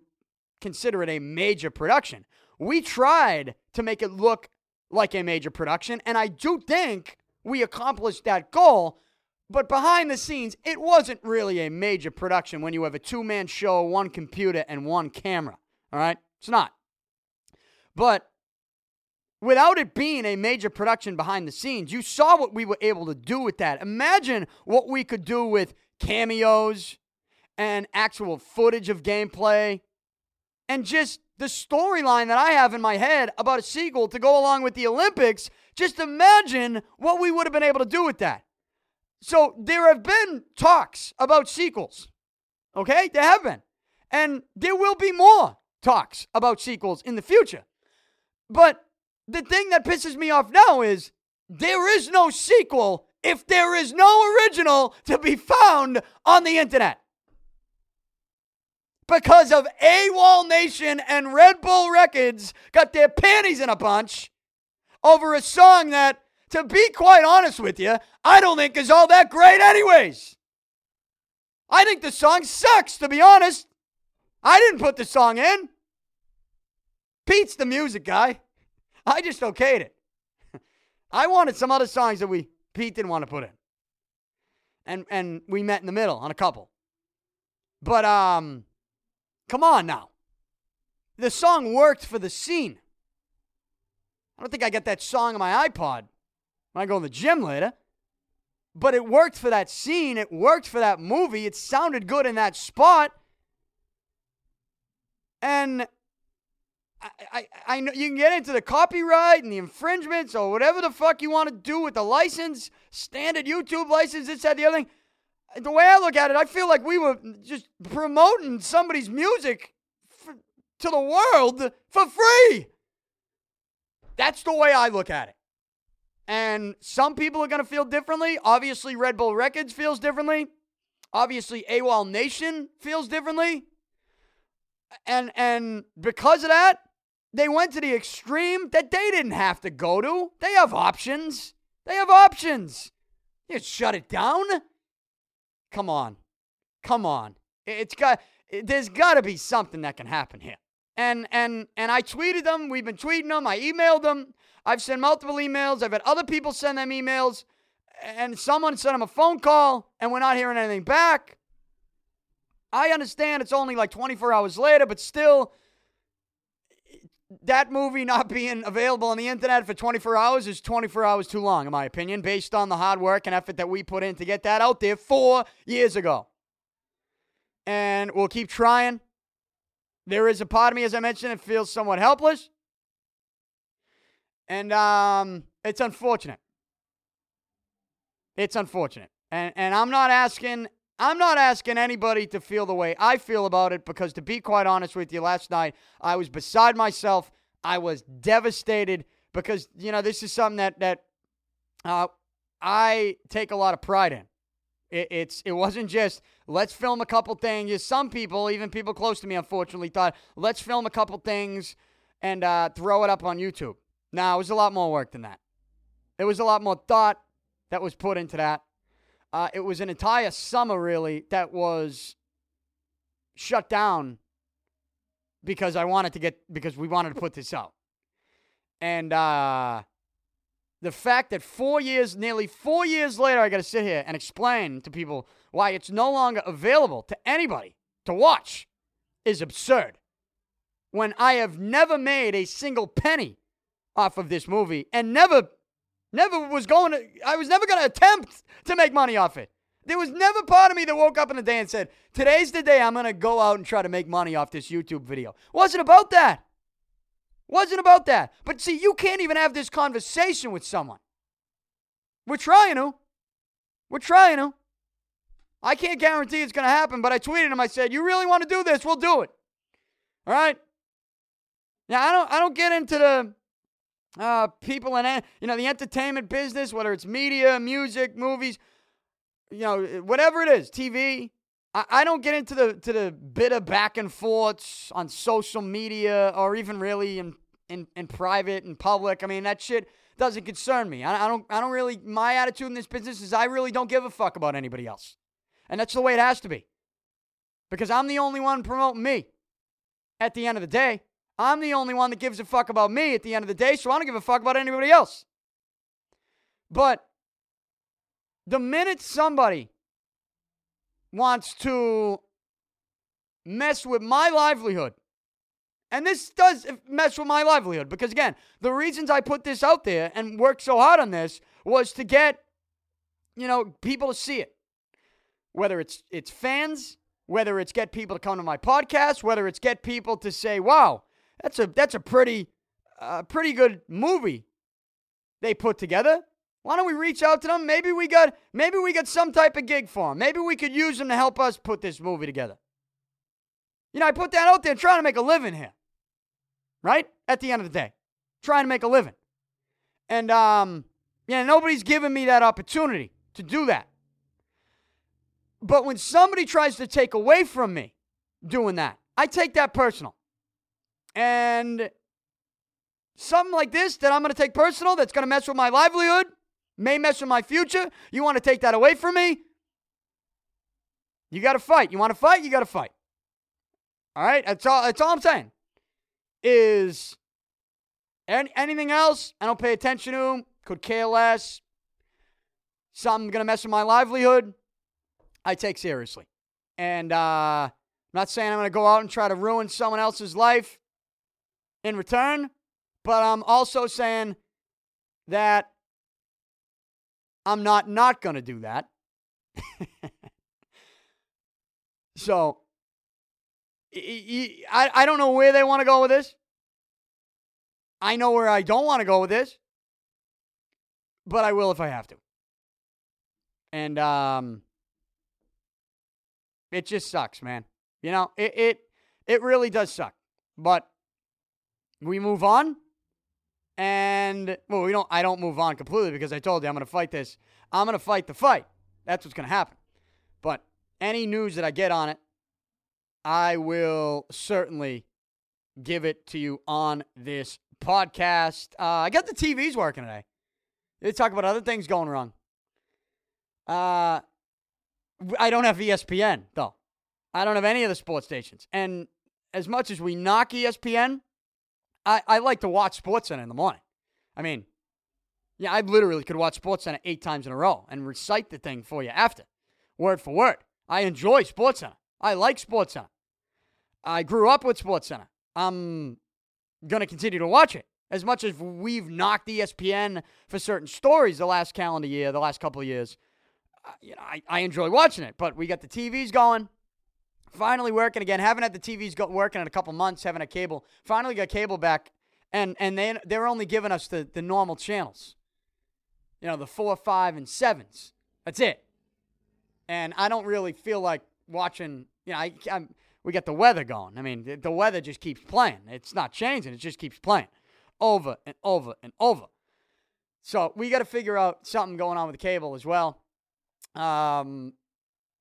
consider it a major production. we tried to make it look like a major production, and I do think we accomplished that goal. But behind the scenes, it wasn't really a major production when you have a two man show, one computer, and one camera. All right? It's not. But without it being a major production behind the scenes, you saw what we were able to do with that. Imagine what we could do with cameos and actual footage of gameplay and just the storyline that I have in my head about a sequel to go along with the Olympics. Just imagine what we would have been able to do with that. So there have been talks about sequels. Okay? There have been. And there will be more talks about sequels in the future. But the thing that pisses me off now is there is no sequel if there is no original to be found on the internet. Because of AWOL Nation and Red Bull Records got their panties in a bunch over a song that, to be quite honest with you, I don't think is all that great, anyways. I think the song sucks, to be honest. I didn't put the song in. Pete's the music guy. I just okayed it. I wanted some other songs that we Pete didn't want to put in. And and we met in the middle on a couple. But um come on now. The song worked for the scene. I don't think I get that song on my iPod when I go to the gym later. But it worked for that scene. It worked for that movie. It sounded good in that spot. And I, I, I know you can get into the copyright and the infringements or whatever the fuck you want to do with the license, standard YouTube license, this, that, the other thing. The way I look at it, I feel like we were just promoting somebody's music for, to the world for free. That's the way I look at it. And some people are going to feel differently. Obviously, Red Bull Records feels differently. Obviously, AWOL Nation feels differently. And and because of that, they went to the extreme that they didn't have to go to. They have options. They have options. You shut it down. Come on. Come on. It's got there's got to be something that can happen here. And and and I tweeted them. We've been tweeting them. I emailed them. I've sent multiple emails. I've had other people send them emails. And someone sent them a phone call, and we're not hearing anything back. I understand it's only like 24 hours later, but still, that movie not being available on the internet for 24 hours is 24 hours too long, in my opinion, based on the hard work and effort that we put in to get that out there four years ago. And we'll keep trying. There is a part of me, as I mentioned, that feels somewhat helpless. And um, it's unfortunate. It's unfortunate. And, and I'm not asking I'm not asking anybody to feel the way I feel about it because, to be quite honest with you, last night I was beside myself. I was devastated because you know this is something that that uh, I take a lot of pride in. It, it's it wasn't just let's film a couple things. Some people, even people close to me, unfortunately, thought let's film a couple things and uh, throw it up on YouTube. Now it was a lot more work than that. There was a lot more thought that was put into that. Uh, it was an entire summer, really, that was shut down because I wanted to get, because we wanted to put this out. And uh, the fact that four years, nearly four years later, I got to sit here and explain to people why it's no longer available to anybody to watch is absurd. When I have never made a single penny off of this movie and never Never was going to, I was never going to attempt to make money off it. There was never part of me that woke up in the day and said, Today's the day I'm going to go out and try to make money off this YouTube video. Wasn't about that. Wasn't about that. But see, you can't even have this conversation with someone. We're trying to. We're trying to. I can't guarantee it's going to happen, but I tweeted him. I said, "You really want to do this? We'll do it." All right. Now I don't. I don't get into the uh, people in you know the entertainment business, whether it's media, music, movies, you know, whatever it is, TV. I, I don't get into the to the bit of back and forths on social media or even really in in, in private and public. I mean, that shit doesn't concern me. I, I don't I don't really. My attitude in this business is I really don't give a fuck about anybody else, and that's the way it has to be, because I'm the only one promoting me. At the end of the day, I'm the only one that gives a fuck about me at the end of the day, so I don't give a fuck about anybody else. But the minute somebody wants to mess with my livelihood, and this does mess with my livelihood because, again, the reasons I put this out there and worked so hard on this was to get, you know, people to see it. Whether it's it's fans, whether it's get people to come to my podcast, whether it's get people to say, "Wow, that's a that's a pretty uh, pretty good movie they put together." Why don't we reach out to them? Maybe we got maybe we got some type of gig for them. Maybe we could use them to help us put this movie together. You know, I put that out there trying to make a living here right? At the end of the day, trying to make a living. And, um, yeah, nobody's given me that opportunity to do that. But when somebody tries to take away from me doing that, I take that personal. And something like this that I'm going to take personal, that's going to mess with my livelihood, may mess with my future, you want to take that away from me? You got to fight. You want to fight? You got to fight. All right? That's all, that's all I'm saying is any, anything else, I don't pay attention to, could care less. Something going to mess with my livelihood, I take seriously. And uh, I'm not saying I'm going to go out and try to ruin someone else's life in return, but I'm also saying that I'm not not going to do that. so I, I don't know where they want to go with this. I know where I don't want to go with this, but I will if I have to. And um, it just sucks, man. You know, it it it really does suck. But we move on, and well, we don't. I don't move on completely because I told you I'm to fight this. I'm to fight the fight. That's what's to happen. But any news that I get on it, I will certainly give it to you on this podcast. Uh, I got the TVs working today. They talk about other things going wrong. Uh, I don't have ESPN, though. I don't have any of the sports stations. And as much as we knock ESPN, I, I like to watch SportsCenter in the morning. I mean, yeah, I literally could watch SportsCenter eight times in a row and recite the thing for you after, word for word. I enjoy SportsCenter. I like SportsCenter. I grew up with SportsCenter. I'm going to continue to watch it. As much as we've knocked ESPN for certain stories the last calendar year, the last couple of years, uh, you know, I, I enjoy watching it. But we got the TVs going. Finally working again. Haven't had the TVs go, working in a couple months. Haven't had cable. Finally got cable back. And and they, they're only giving us the, the normal channels. You know, the four, five, and sevens. That's it. And I don't really feel like watching, you know, I, I'm we got the weather going. I mean, the weather just keeps playing. It's not changing. It just keeps playing over and over and over. So we got to figure out something going on with the cable as well. Um,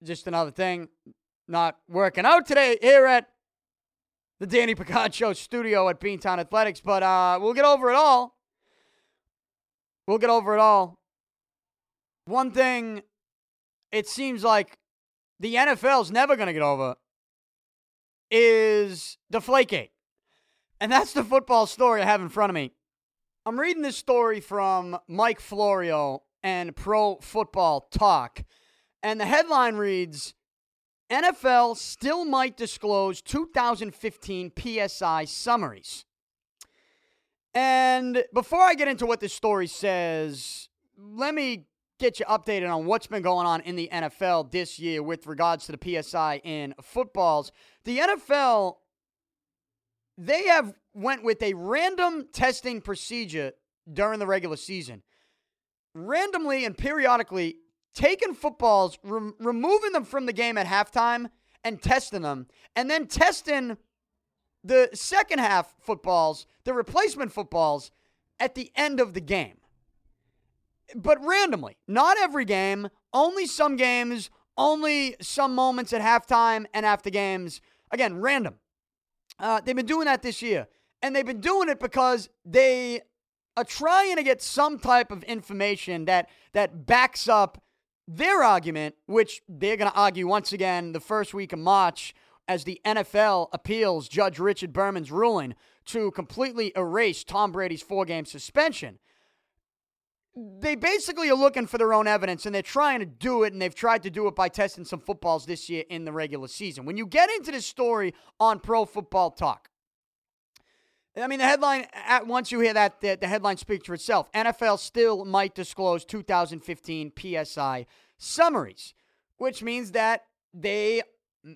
just another thing, not working out today here at the Danny Picard Show studio at Beantown Athletics, but uh, we'll get over it all. We'll get over it all. One thing, it seems like the NFL's never going to get over is Deflategate. And that's the football story I have in front of me. I'm reading this story from Mike Florio and Pro Football Talk. And the headline reads NFL still might disclose 2015 PSI summaries. And before I get into what this story says, let me get you updated on what's been going on in the NFL this year with regards to the PSI in footballs. The NFL they have went with a random testing procedure during the regular season. Randomly and periodically taking footballs, re- removing them from the game at halftime and testing them, and then testing the second half footballs, the replacement footballs at the end of the game but randomly. Not every game, only some games, only some moments at halftime and after games. Again, random. Uh, they've been doing that this year. And they've been doing it because they are trying to get some type of information that, that backs up their argument, which they're going to argue once again the first week of March as the NFL appeals Judge Richard Berman's ruling to completely erase Tom Brady's four game suspension. They basically are looking for their own evidence and they're trying to do it, and they've tried to do it by testing some footballs this year in the regular season. When you get into this story on Pro Football Talk, I mean, the headline, at once you hear that, the, the headline speaks for itself. NFL still might disclose 2015 PSI summaries, which means that they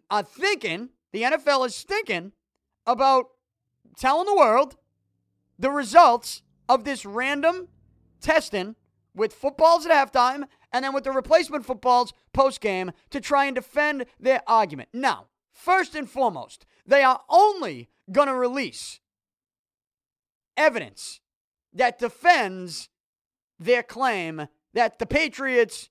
are thinking, the NFL is thinking about telling the world the results of this random testing with footballs at halftime and then with the replacement footballs post game to try and defend their argument. Now, first and foremost, they are only going to release evidence that defends their claim that the Patriots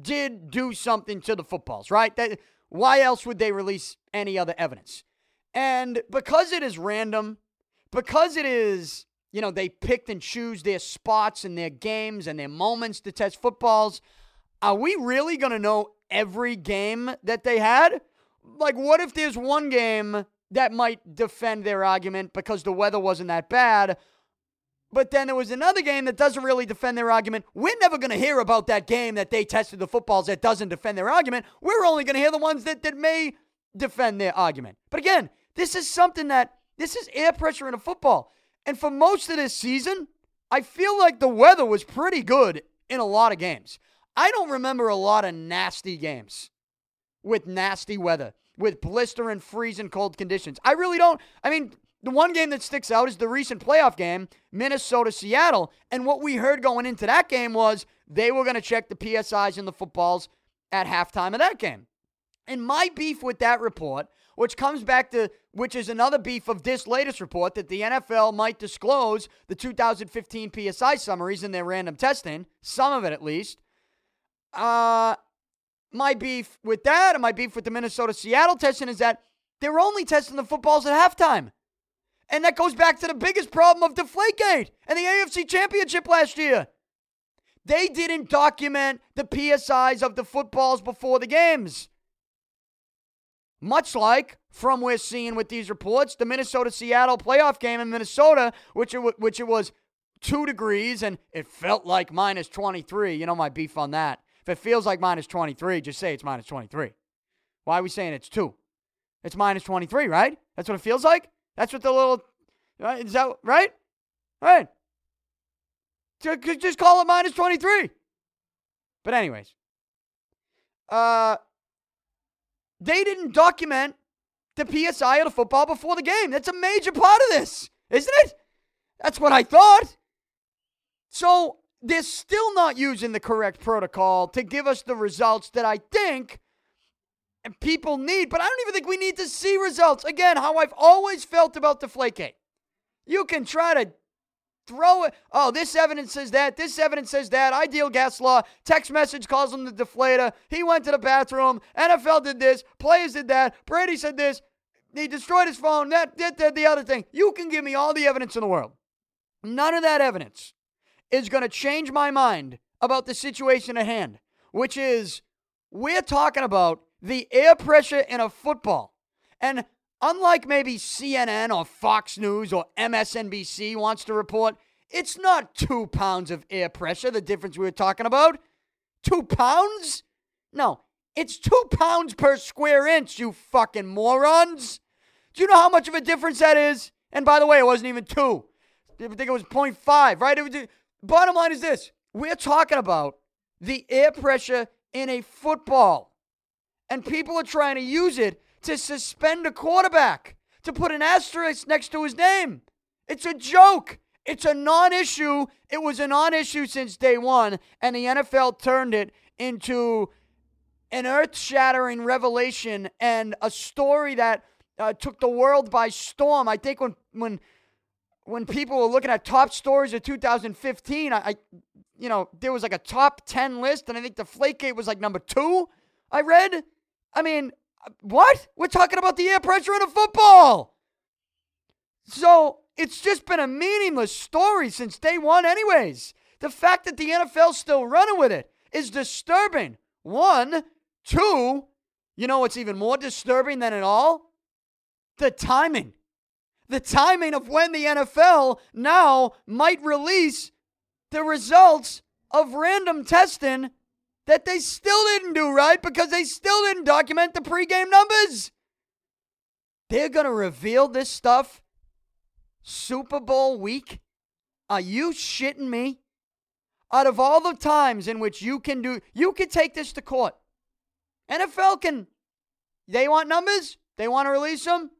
did do something to the footballs, right? That why else would they release any other evidence? And because it is random, because it is, you know, they picked and choose their spots and their games and their moments to test footballs, are we really going to know every game that they had? Like, what if there's one game that might defend their argument because the weather wasn't that bad? But then there was another game that doesn't really defend their argument. We're never going to hear about that game that they tested the footballs that doesn't defend their argument. We're only going to hear the ones that, that may defend their argument. But again, this is something that this is air pressure in a football. And for most of this season, I feel like the weather was pretty good in a lot of games. I don't remember a lot of nasty games with nasty weather, with blistering, freezing cold conditions. I really don't. I mean, the one game that sticks out is the recent playoff game, Minnesota Seattle. And what we heard going into that game was they were going to check the PSIs and the footballs at halftime of that game. And my beef with that report which comes back to which is another beef of this latest report that the NFL might disclose the 2015 PSI summaries in their random testing, some of it at least. Uh my beef with that and my beef with the Minnesota Seattle testing is that they're only testing the footballs at halftime. And that goes back to the biggest problem of Deflategate and the AFC Championship last year. They didn't document the PSIs of the footballs before the games. Much like from we're seeing with these reports, the Minnesota Seattle playoff game in Minnesota, which it, w- which it was two degrees and it felt like minus 23. You know my beef on that. If it feels like minus 23, just say it's minus 23. Why are we saying it's two? It's minus 23, right? That's what it feels like? That's what the little. Is that right? Right. Just call it minus 23. But, anyways. Uh, they didn't document the PSI of the football before the game. That's a major part of this, isn't it? That's what I thought. So they're still not using the correct protocol to give us the results that I think people need, but I don't even think we need to see results. Again, how I've always felt about Deflategate. You can try to Throw it. Oh, this evidence says that. This evidence says that. Ideal gas law. Text message calls him the deflator. He went to the bathroom. NFL did this. Players did that. Brady said this. He destroyed his phone. That, that, that, the other thing. You can give me all the evidence in the world. None of that evidence is going to change my mind about the situation at hand, which is we're talking about the air pressure in a football. And Unlike maybe CNN or Fox News or MSNBC wants to report, it's not two pounds of air pressure, the difference we were talking about. Two pounds? No, it's two pounds per square inch, you fucking morons. Do you know how much of a difference that is? And by the way, it wasn't even two. I think it was 0.5, right? It was, bottom line is this we're talking about the air pressure in a football. And people are trying to use it to suspend a quarterback, to put an asterisk next to his name. It's a joke. It's a non issue. It was a non issue since day one, and the NFL turned it into an earth shattering revelation and a story that uh, took the world by storm. I think when, when, when people were looking at top stories of 2015, I, I you know, there was like a top 10 list, and I think Deflategate was like number two, I read. I mean, what? We're talking about the air pressure in a football. So it's just been a meaningless story since day one, anyways. The fact that the NFL's still running with it is disturbing. One, two, you know what's even more disturbing than it all? The timing. The timing of when the NFL now might release the results of random testing that they still didn't do right because they still didn't document the pregame numbers. They're going to reveal this stuff Super Bowl week? Are you shitting me? Out of all the times in which you can do, you can take this to court. NFL can, they want numbers? They want to release them?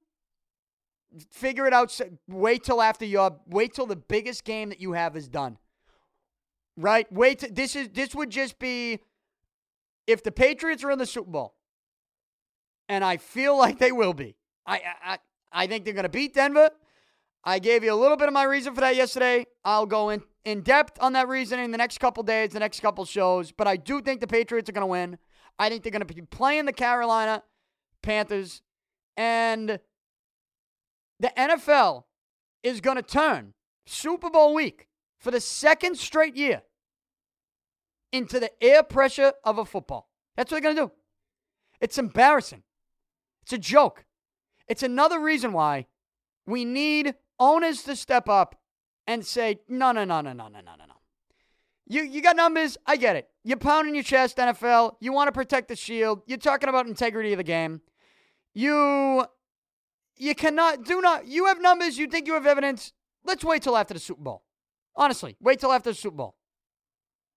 Figure it out. Wait till after your, wait till the biggest game that you have is done. Right? Wait, this is, this would just be if the Patriots are in the Super Bowl, and I feel like they will be. I, I, I think they're going to beat Denver. I gave you a little bit of my reason for that yesterday. I'll go in, in depth on that reasoning the next couple days, the next couple shows. But I do think the Patriots are going to win. I think they're going to be playing the Carolina Panthers. And the NFL is going to turn Super Bowl week for the second straight year into the air pressure of a football. That's what they're going to do. It's embarrassing. It's a joke. It's another reason why we need owners to step up and say, no, no, no, no, no, no, no, no, no. You, you got numbers. I get it. You're pounding your chest, NFL. You want to protect the shield. You're talking about integrity of the game. You, you cannot, do not, you have numbers. You think you have evidence. Let's wait till after the Super Bowl. Honestly, wait till after the Super Bowl.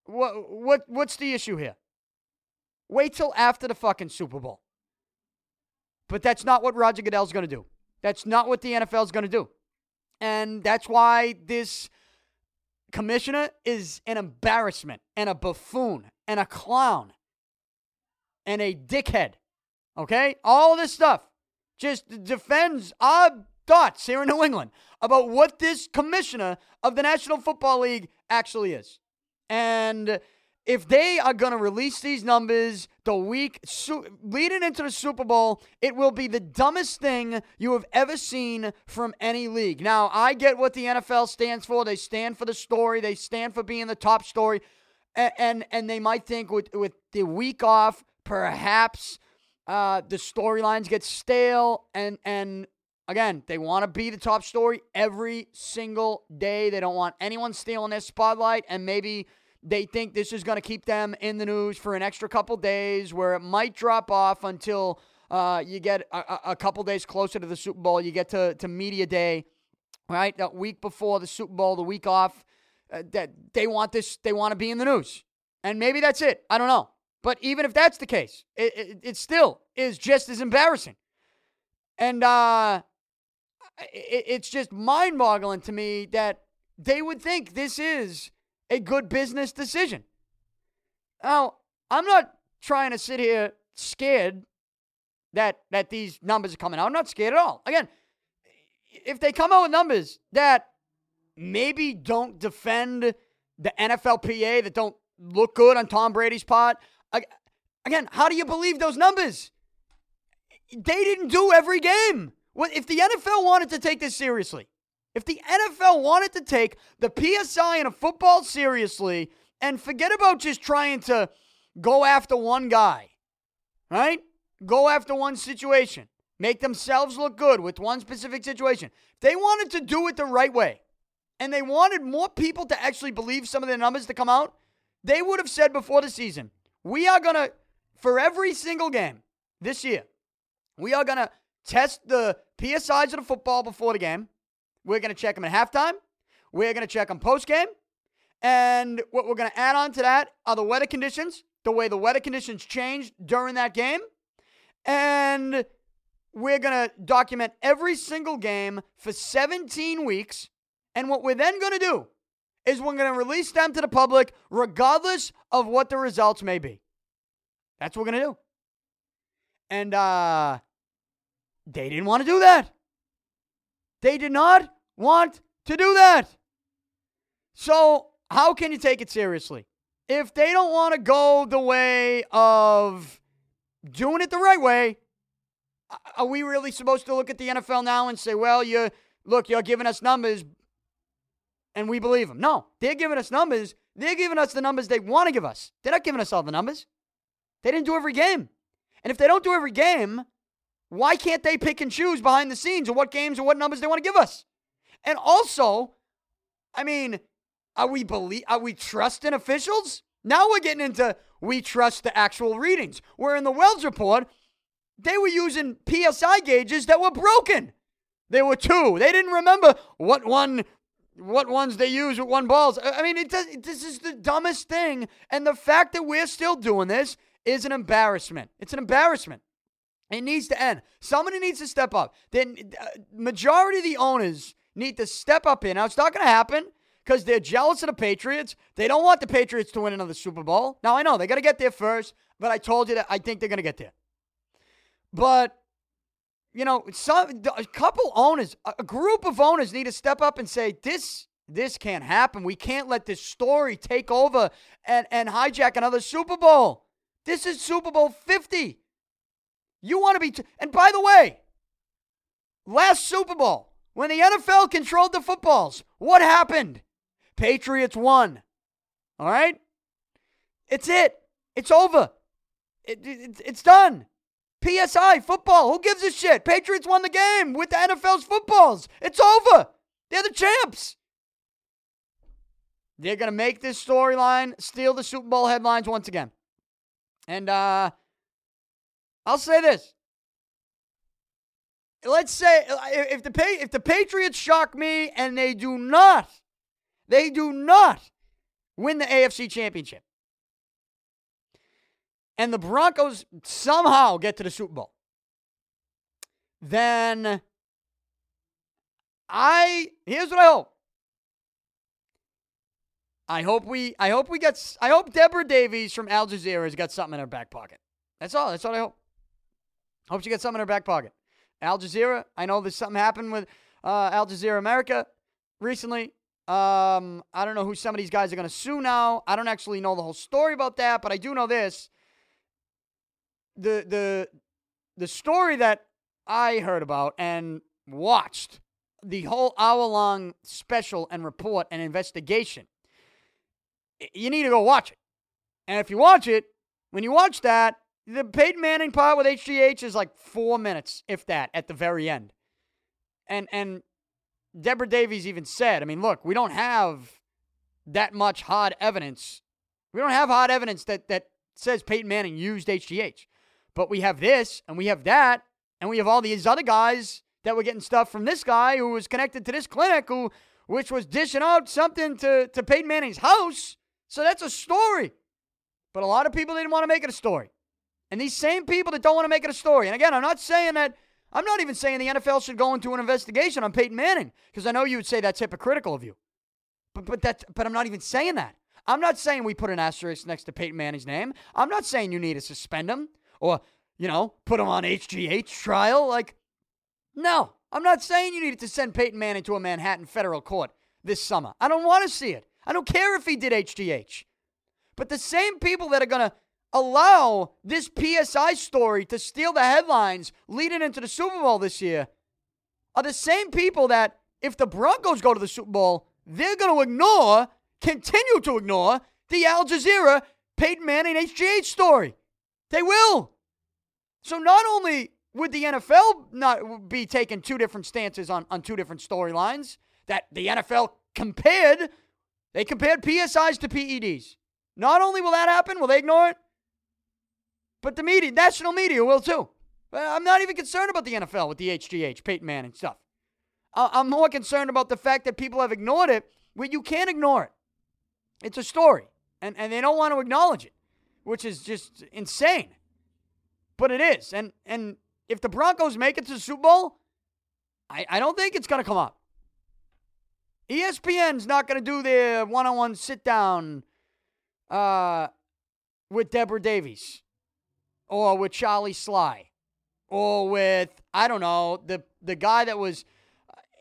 What, what, what's the issue here? Wait till after the fucking Super Bowl. But that's not what Roger Goodell's going to do. That's not what the NFL is going to do. And that's why this commissioner is an embarrassment and a buffoon and a clown and a dickhead. Okay? All this stuff just defends odd thoughts here in New England about what this commissioner of the National Football League actually is. And if they are going to release these numbers the week su- leading into the Super Bowl, it will be the dumbest thing you have ever seen from any league. Now, I get what the NFL stands for. They stand for the story. They stand for being the top story. And and, and they might think with with the week off, perhaps uh, the storylines get stale and and again, they want to be the top story every single day. They don't want anyone stealing their spotlight and maybe they think this is going to keep them in the news for an extra couple days where it might drop off until uh, you get a, a, couple days closer to the Super Bowl. You get to, to media day, right? That week before the Super Bowl, the week off. Uh, that they want this, they want to be in the news. And maybe that's it. I don't know. But even if that's the case, it, it, it still is just as embarrassing. And uh, it, it's just mind boggling to me that they would think this is a good business decision. Now, I'm not trying to sit here scared that that these numbers are coming out. I'm not scared at all. Again, if they come out with numbers that maybe don't defend the NFLPA, that don't look good on Tom Brady's part, again, how do you believe those numbers? They didn't do every game. If the NFL wanted to take this seriously, if the NFL wanted to take the PSI in a football seriously and forget about just trying to go after one guy, right? Go after one situation, make themselves look good with one specific situation. If they wanted to do it the right way and they wanted more people to actually believe some of the numbers to come out, they would have said before the season, we are going to, for every single game this year, we are going to test the PSIs of the football before the game. We're going to check them at halftime. We're going to check them post game. And what we're going to add on to that are the weather conditions, the way the weather conditions changed during that game. And we're going to document every single game for 17 weeks. And what we're then going to do is we're going to release them to the public regardless of what the results may be. That's what we're going to do. And uh, they didn't want to do that. They did not want to do that. So, how can you take it seriously? If they don't want to go the way of doing it the right way, are we really supposed to look at the NFL now and say, well, you look, you're giving us numbers and we believe them? No, they're giving us numbers. They're giving us the numbers they want to give us. They're not giving us all the numbers. They didn't do every game. And if they don't do every game, Why can't they pick and choose behind the scenes of what games or what numbers they want to give us? And also, I mean, are we believe are we trusting officials? Now we're getting into we trust the actual readings. Where in the Wells report, they were using PSI gauges that were broken. There were two. They didn't remember what one what ones they use with one balls. I mean, it does, this is the dumbest thing. And the fact that we're still doing this is an embarrassment. It's an embarrassment. It needs to end. Somebody needs to step up. Then uh, majority of the owners need to step up in. Now it's not going to happen because they're jealous of the Patriots. They don't want the Patriots to win another Super Bowl. Now I know they got to get there first, but I told you that I think they're going to get there. But you know, some a couple owners, a group of owners need to step up and say this this can't happen. We can't let this story take over and and hijack another Super Bowl. This is Super Bowl 50. You want to be t- And by the way, last Super Bowl when the NFL controlled the footballs, what happened? Patriots won. All right? It's it. It's over. It, it, it's done. PSI, football. Who gives a shit? Patriots won the game with the NFL's footballs. It's over. They're the champs. They're going to make this storyline steal the Super Bowl headlines once again. And uh I'll say this. Let's say if the if the Patriots shock me and they do not they do not win the AFC championship and the Broncos somehow get to the Super Bowl, then I here's what I hope. I hope we I hope we get I hope Deborah Davies from Al Jazeera has got something in her back pocket. That's all. That's all I hope. Hope she gets something in her back pocket. Al Jazeera, I know there's something happened with uh, Al Jazeera America recently. Um, I don't know who some of these guys are going to sue now. I don't actually know the whole story about that, but I do know this the the the story that I heard about and watched the whole hour long special and report and investigation. You need to go watch it. And if you watch it, when you watch that, the Peyton Manning part with HGH is like four minutes, if that, at the very end. And and Deborah Davies even said, I mean, look, we don't have that much hard evidence. We don't have hard evidence that that says Peyton Manning used HGH. But we have this and we have that, and we have all these other guys that were getting stuff from this guy who was connected to this clinic who which was dishing out something to, to Peyton Manning's house. So that's a story. But a lot of people didn't want to make it a story. And these same people that don't want to make it a story, and again, I'm not saying that, I'm not even saying the NFL should go into an investigation on Peyton Manning, because I know you would say that's hypocritical of you. But, but, that, but I'm not even saying that. I'm not saying we put an asterisk next to Peyton Manning's name. I'm not saying you need to suspend him or, you know, put him on HGH trial. Like, no, I'm not saying you needed to send Peyton Manning to a Manhattan federal court this summer. I don't want to see it. I don't care if he did HGH. But the same people that are going to allow this PSI story to steal the headlines leading into the Super Bowl this year are the same people that, if the Broncos go to the Super Bowl, they're going to ignore, continue to ignore, the Al Jazeera Peyton Manning HGH story. They will. So not only would the NFL not be taking two different stances on, on two different storylines that the NFL compared, they compared PSIs to PEDs. Not only will that happen, will they ignore it? But the media, national media will too. Uh, I'm not even concerned about the NFL with the HGH, Peyton Manning stuff. I'm more concerned about the fact that people have ignored it where you can't ignore it. It's a story, and, and they don't want to acknowledge it which is just insane. But it is. And and if the Broncos make it to the Super Bowl, I, I don't think it's to come up. ESPN's not to do their one on one sit down uh, with Deborah Davies or with Charlie Sly or with, I don't know, the, the guy that was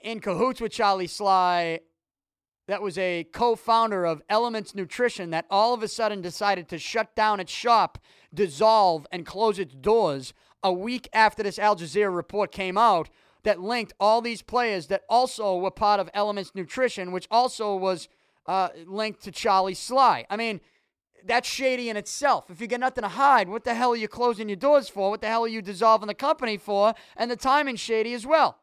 in cahoots with Charlie Sly that was a co founder of Elements Nutrition that all of a sudden decided to shut down its shop, dissolve, and close its doors a week after this Al Jazeera report came out that linked all these players that also were part of Elements Nutrition, which also was uh, linked to Charlie Sly. I mean, that's shady in itself. If you got nothing to hide, what the hell are you closing your doors for? What the hell are you dissolving the company for? And the timing's shady as well.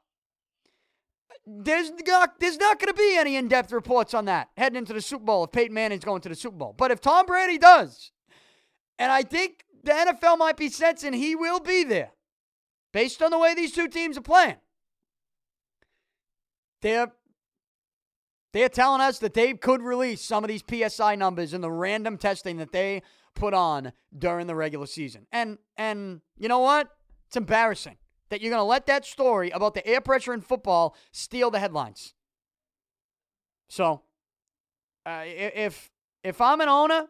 There's not, there's not going to be any in depth reports on that heading into the Super Bowl if Peyton Manning's going to the Super Bowl. But if Tom Brady does, and I think the NFL might be sensing he will be there based on the way these two teams are playing, they're they're telling us that they could release some of these PSI numbers in the random testing that they put on during the regular season. And and you know what? It's embarrassing that you're going to let that story about the air pressure in football steal the headlines. So, uh, if if I'm an owner,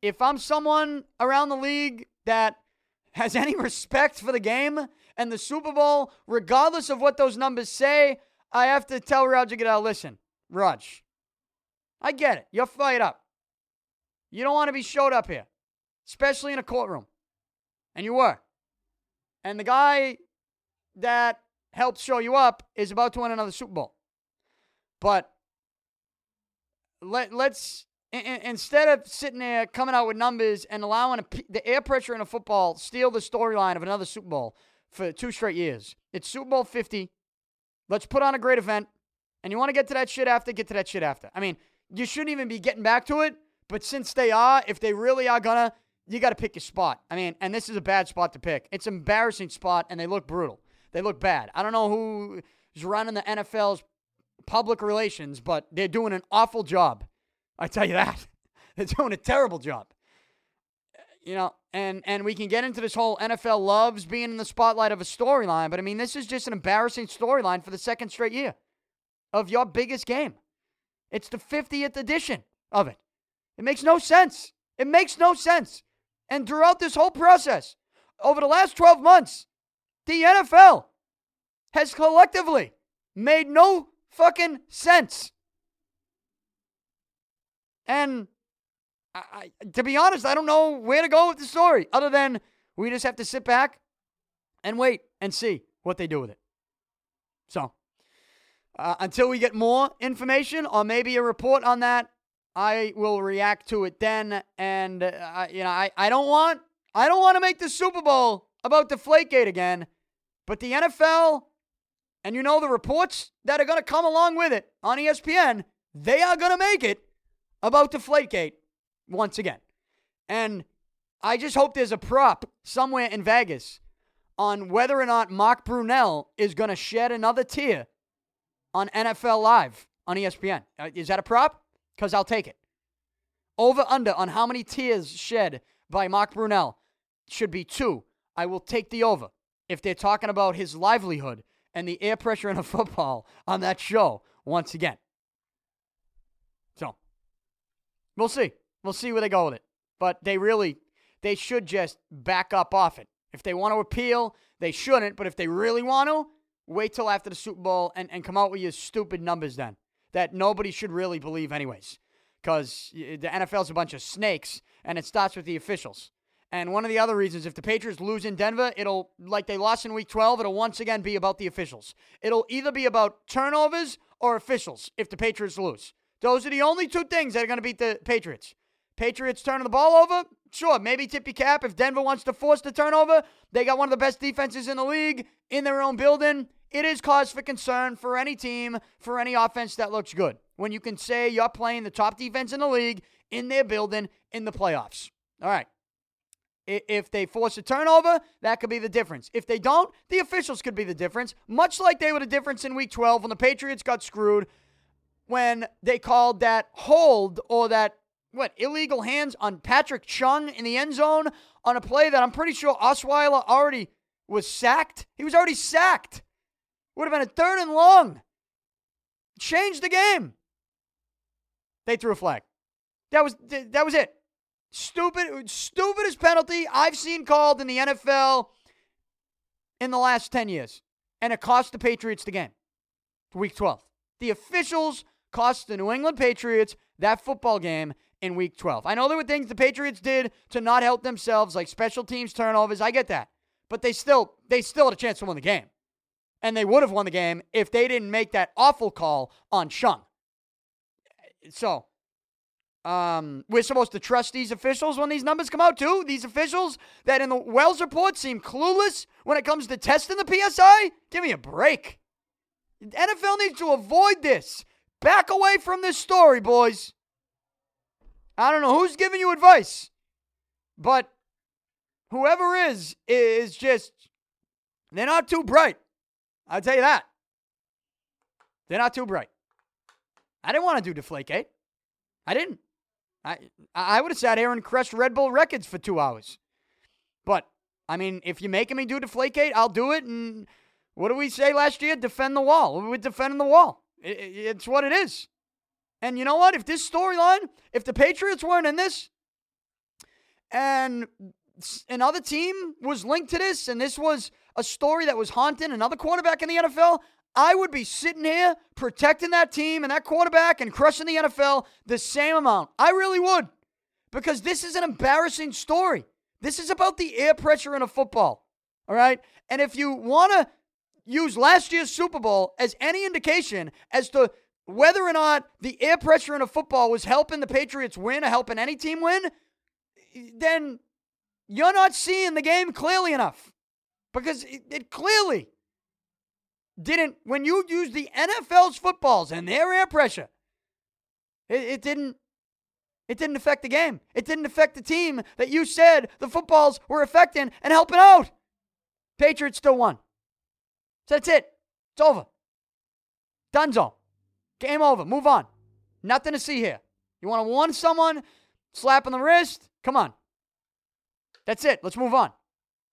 if I'm someone around the league that has any respect for the game and the Super Bowl, regardless of what those numbers say, I have to tell Roger Goodell, listen, Rog, I get it. You're fired up. You don't want to be showed up here, especially in a courtroom. And you were. And the guy that helped show you up is about to win another Super Bowl. But let, let's, instead of sitting there coming out with numbers and allowing the air pressure in a football steal the storyline of another Super Bowl for two straight years, it's Super Bowl 50. Let's put on a great event. And you want to get to that shit after, get to that shit after. I mean, you shouldn't even be getting back to it, but since they are, if they really are gonna, you got to pick your spot. I mean, and this is a bad spot to pick. It's an embarrassing spot, and they look brutal. They look bad. I don't know who's running the NFL's public relations, but they're doing an awful job. I tell you that. they're doing a terrible job. You know, and and we can get into this whole NFL loves being in the spotlight of a storyline, but I mean, this is just an embarrassing storyline for the second straight year of your biggest game. It's the 50th edition of it. It makes no sense. It makes no sense. And throughout this whole process, over the last 12 months, the NFL has collectively made no fucking sense. And I, I, to be honest, I don't know where to go with the story other than we just have to sit back and wait and see what they do with it. So, uh, until we get more information or maybe a report on that, I will react to it then. And uh, you know, I, I don't want I don't want to make the Super Bowl about Deflategate again, but the NFL and you know the reports that are going to come along with it on ESPN, they are going to make it about Deflategate once again. And I just hope there's a prop somewhere in Vegas on whether or not Mark Brunell is going to shed another tear on NFL Live on ESPN. Uh, is that a prop? Because I'll take it. Over under on how many tears shed by Mark Brunell should be two. I will take the over if they're talking about his livelihood and the air pressure in a football on that show once again. So we'll see. We'll see where they go with it. But they really, they should just back up off it. If they want to appeal, they shouldn't. But if they really want to, Wait till after the Super Bowl and, and come out with your stupid numbers then that nobody should really believe, anyways. Because the NFL's a bunch of snakes and it starts with the officials. And one of the other reasons, if the Patriots lose in Denver, it'll, like they lost in week 12, it'll once again be about the officials. It'll either be about turnovers or officials if the Patriots lose. Those are the only two things that are going to beat the Patriots. Patriots turning the ball over, sure, maybe tippy cap. If Denver wants to force the turnover, they got one of the best defenses in the league in their own building it is cause for concern for any team, for any offense that looks good. When you can say you're playing the top defense in the league in their building in the playoffs. All right. If they force a turnover, that could be the difference. If they don't, the officials could be the difference, much like they were the difference in week 12 when the Patriots got screwed when they called that hold or that, what, illegal hands on Patrick Chung in the end zone on a play that I'm pretty sure Osweiler already was sacked. He was already sacked. Would have been a third and long. Changed the game. They threw a flag. That was that was it. Stupid, stupidest penalty I've seen called in the NFL in the last 10 years. And it cost the Patriots the game. Week 12. The officials cost the New England Patriots that football game in week 12. I know there were things the Patriots did to not help themselves, like special teams turnovers. I get that. But they still they still had a chance to win the game and they would have won the game if they didn't make that awful call on Chung. So, Um, we're supposed to trust these officials when these numbers come out too. These officials that in the Wells report seem clueless when it comes to testing the PSI. Give me a break. NFL needs to avoid this. Back away from this story, boys. I don't know who's giving you advice, but whoever is is just they're not too bright. I'll tell you that. They're not too bright. I didn't want to do Deflategate. I didn't. I I would have sat here and crushed Red Bull records for two hours. But I mean, if you're making me do Deflategate, I'll do it. And what did we say last year? Defend the wall. We're defending the wall. It, it, it's what it is. And you know what? If this storyline, if the Patriots weren't in this, and another team was linked to this, and this was a story that was haunting another quarterback in the NFL, I would be sitting here protecting that team and that quarterback and crushing the NFL the same amount. I really would. Because this is an embarrassing story. This is about the air pressure in a football. All right? And if you want to use last year's Super Bowl as any indication as to whether or not the air pressure in a football was helping the Patriots win or helping any team win, then you're not seeing the game clearly enough. Because it, it clearly didn't, when you use the NFL's footballs and their air pressure, it, it didn't. It didn't affect the game. It didn't affect the team that you said the footballs were affecting and helping out. Patriots still won. So that's it. It's over. Dunzo. Game over. Move on. Nothing to see here. You want to warn someone? Slap on the wrist? Come on. That's it. Let's move on.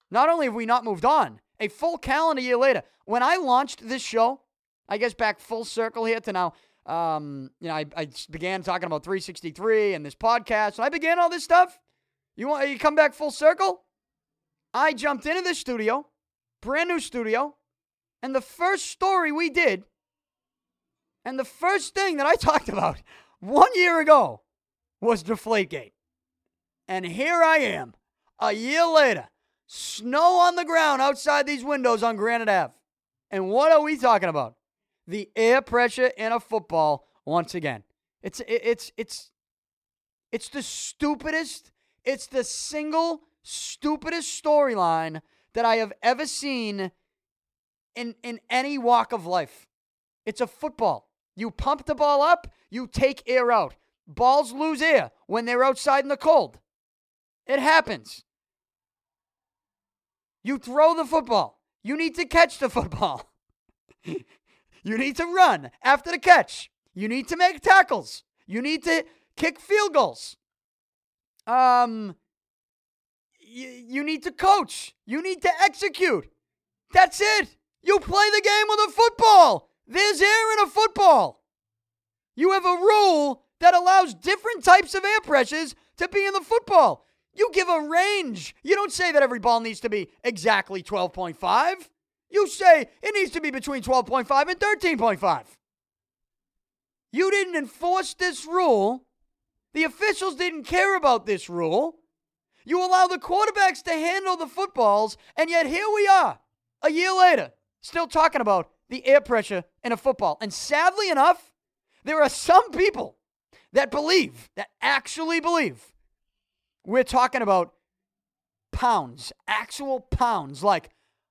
Not only have we not moved on, a full calendar year later, when I launched this show, I guess back full circle here to now, um, you know, I, I began talking about 363 and this podcast, and I began all this stuff. You want you come back full circle? I jumped into this studio, brand new studio, and the first story we did, and the first thing that I talked about one year ago was Deflategate. And here I am, a year later, snow on the ground outside these windows on Granite Ave. And what are we talking about? The air pressure in a football once again. It's it's it's it's the stupidest, it's the single stupidest storyline that I have ever seen in in any walk of life. It's a football. You pump the ball up, you take air out. Balls lose air when they're outside in the cold. It happens. You throw the football. You need to catch the football. you need to run after the catch. You need to make tackles. You need to kick field goals. Um, you, you need to coach. You need to execute. That's it. You play the game with a football. There's air in a football. You have a rule that allows different types of air pressures to be in the football. You give a range. You don't say that every ball needs to be exactly 12.5. You say it needs to be between 12.5 and 13.5. You didn't enforce this rule. The officials didn't care about this rule. You allow the quarterbacks to handle the footballs, and yet here we are, a year later, still talking about the air pressure in a football. And sadly enough, there are some people that believe, that actually believe, we're talking about pounds, actual pounds. Like,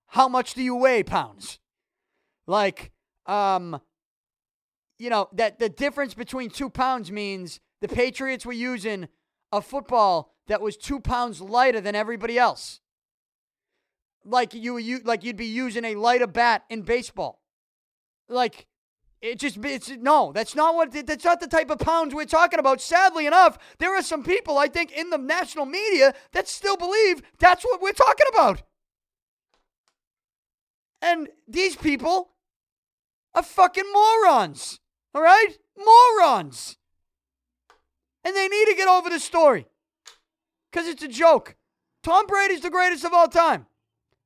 how much do you weigh pounds? Like, um, you know, that the difference between two pounds means the Patriots were using a football that was two pounds lighter than everybody else. Like you, you like you'd be using a lighter bat in baseball. Like it just it's no, that's not what that's not the type of pounds we're talking about. Sadly enough, there are some people I think in the national media that still believe that's what we're talking about. And these people are fucking morons. All right? Morons. And they need to get over the story. Cuz it's a joke. Tom Brady's the greatest of all time.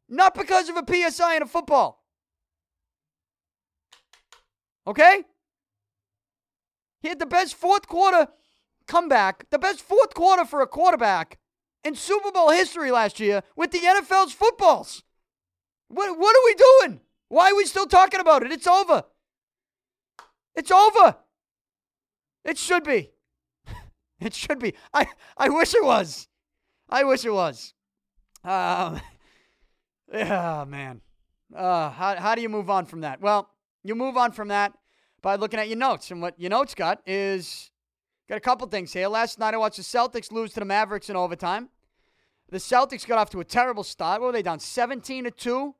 Not because of a PSI in a football. Okay? He had the best fourth quarter comeback, the best fourth quarter for a quarterback in Super Bowl history last year with the NFL's footballs. What, what are we doing? Why are we still talking about it? It's over. It's over. It should be. It should be. I, I wish it was. I wish it was. Um, oh, man. Uh, how, how do you move on from that? Well, you move on from that by looking at your notes. And what your notes got is got a couple things here. Last night I watched the Celtics lose to the Mavericks in overtime. The Celtics got off to a terrible start. What were they down 17 to 2?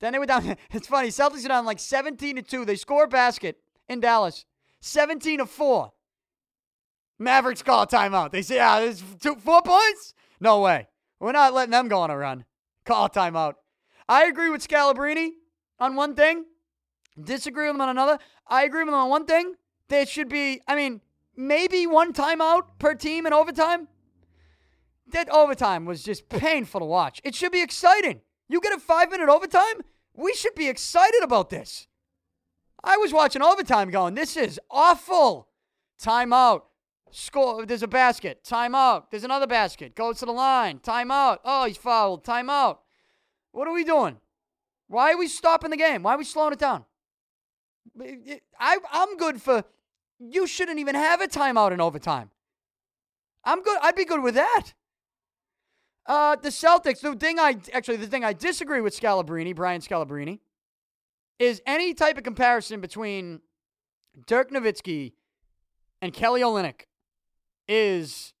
Then they were down. It's funny. Celtics are down like 17 to 2. They score a basket in Dallas. 17 to 4. Mavericks call a timeout. They say, yeah, there's two, four points? No way. We're not letting them go on a run. Call a timeout. I agree with Scalabrine on one thing, disagree with him on another. I agree with them on one thing. There should be, I mean, maybe one timeout per team in overtime. That overtime was just painful to watch. It should be exciting. You get a five minute overtime? We should be excited about this. I was watching overtime going, this is awful. Timeout. Score. There's a basket. Timeout. There's another basket. Goes to the line. Timeout. Oh, he's fouled. Timeout. What are we doing? Why are we stopping the game? Why are we slowing it down? I, I'm good for. You shouldn't even have a timeout in overtime. I'm good. I'd be good with that. Uh, the Celtics. The thing I actually the thing I disagree with Scalabrine, Brian Scalabrine, is any type of comparison between Dirk Nowitzki and Kelly Olynyk is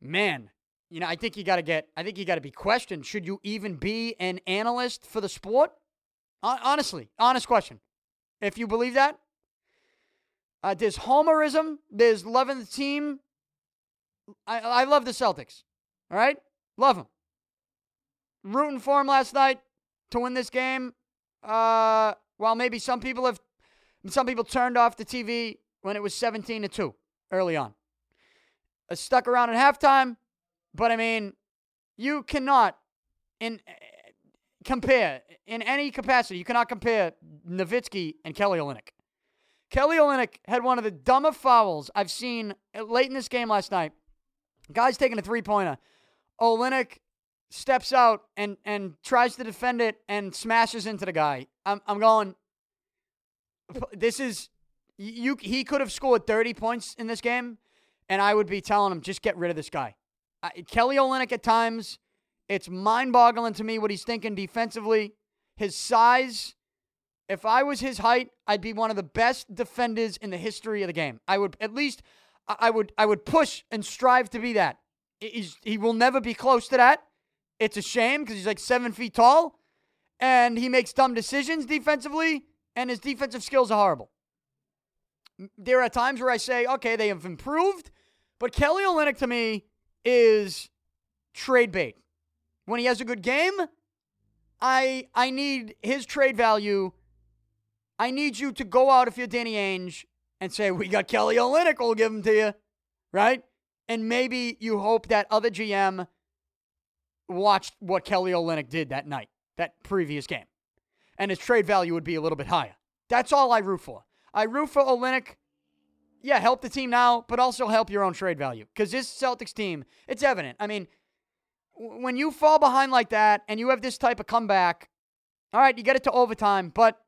man you know, I think you got to get, I think you got to be questioned. Should you even be an analyst for the sport? Honestly, honest question. If you believe that, uh, there's homerism, there's loving the team. I, I love the Celtics. All right? Love them. Rooting for them last night to win this game. Uh, while maybe some people have, some people turned off the TV when it was 17 to 2 early on. I stuck around at halftime but I mean, you cannot in compare in any capacity. You cannot compare Nowitzki and Kelly Olynyk. Kelly Olynyk had one of the dumbest fouls I've seen late in this game last night. Guy's taking a three pointer. Olynyk steps out and and tries to defend it and smashes into the guy. I'm I'm going. This is you. He could have scored 30 points in this game, and I would be telling him just get rid of this guy. Uh, Kelly Olynyk at times, it's mind-boggling to me what he's thinking defensively. His size, if I was his height, I'd be one of the best defenders in the history of the game. I would at least, I would, I would push and strive to be that. He's, he will never be close to that. It's a shame because he's like seven feet tall, and he makes dumb decisions defensively, and his defensive skills are horrible. There are times where I say, okay, they have improved, but Kelly Olynyk to me is trade bait. When he has a good game, I I need his trade value. I need you to go out if you're Danny Ainge and say, We got Kelly Olynyk, we'll give him to you. Right? And maybe you hope that other GM watched what Kelly Olynyk did that night, that previous game. And his trade value would be a little bit higher. That's all I root for. I root for Olynyk yeah, help the team now, but also help your own trade value. Because this Celtics team, it's evident. I mean, when you fall behind like that and you have this type of comeback, all right, you get it to overtime, but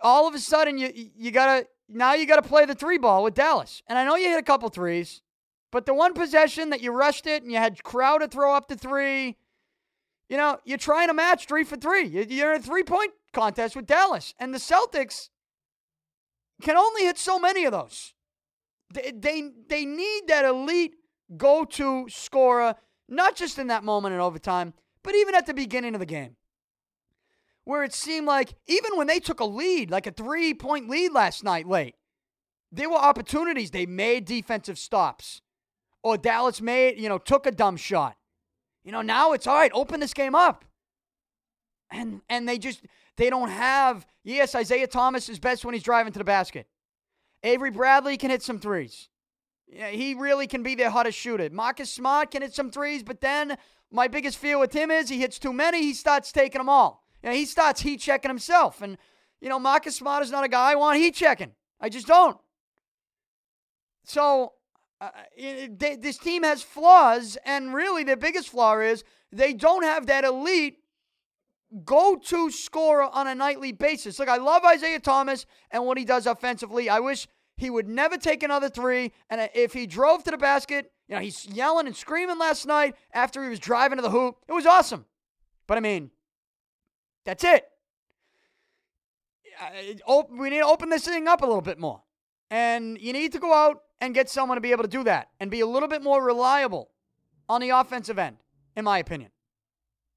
all of a sudden you you gotta now you gotta play the three ball with Dallas. And I know you hit a couple threes, but the one possession that you rushed it and you had Crowder throw up the three, you know, you're trying to match three for three. You're in a three point contest with Dallas. And the Celtics, can only hit so many of those. They, they, they need that elite go to scorer, not just in that moment in overtime, but even at the beginning of the game. Where it seemed like, even when they took a lead, like a three point lead last night late, there were opportunities. They made defensive stops. Or Dallas made, you know, took a dumb shot. You know, now it's all right, open this game up. And and they just they don't have, yes, Isaiah Thomas is best when he's driving to the basket. Avery Bradley can hit some threes. Yeah, he really can be their hottest shooter. Marcus Smart can hit some threes, but then my biggest fear with him is he hits too many, he starts taking them all. He starts heat checking himself. And, you know, Marcus Smart is not a guy I want heat checking. I just don't. So, uh, it, they, this team has flaws, and really their biggest flaw is they don't have that elite go to scorer on a nightly basis. Look, I love Isaiah Thomas and what he does offensively. I wish He would never take another three. And if he drove to the basket, you know, he's yelling and screaming last night after he was driving to the hoop. It was awesome. But I mean, that's it. Uh, we need to open this thing up a little bit more. And you need to go out and get someone to be able to do that and be a little bit more reliable on the offensive end, in my opinion.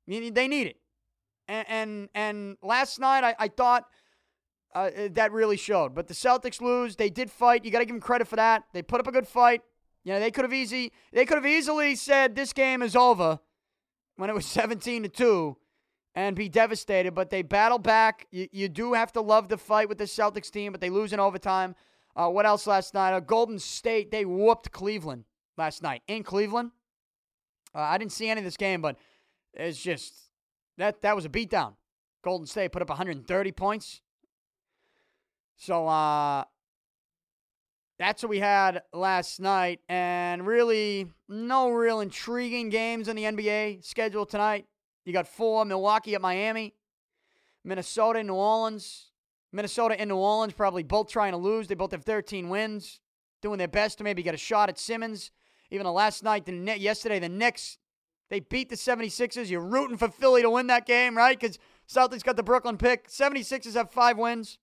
They need it. And and, and last night I, I thought uh, that really showed. But the Celtics lose. They did fight. You got to give them credit for that. They put up a good fight. You know, they could have easy they could have easily said this game is over when it was 17 to 2 and be devastated, but they battle back. You, you do have to love the fight with the Celtics team, but they lose in overtime. Uh, what else last night? Uh, Golden State, they whooped Cleveland last night in Cleveland. Uh, I didn't see any of this game, but it's just that that was a beatdown. Golden State put up 130 points. So uh, that's what we had last night, and really no real intriguing games in the NBA schedule tonight. You got four: Milwaukee at Miami, Minnesota, New Orleans. Minnesota and New Orleans probably both trying to lose. They both have 13 wins, doing their best to maybe get a shot at Simmons. Even the last night, the yesterday, the Knicks, they beat the 76ers. You're rooting for Philly to win that game, right? Because Celtics got the Brooklyn pick. 76ers have five wins.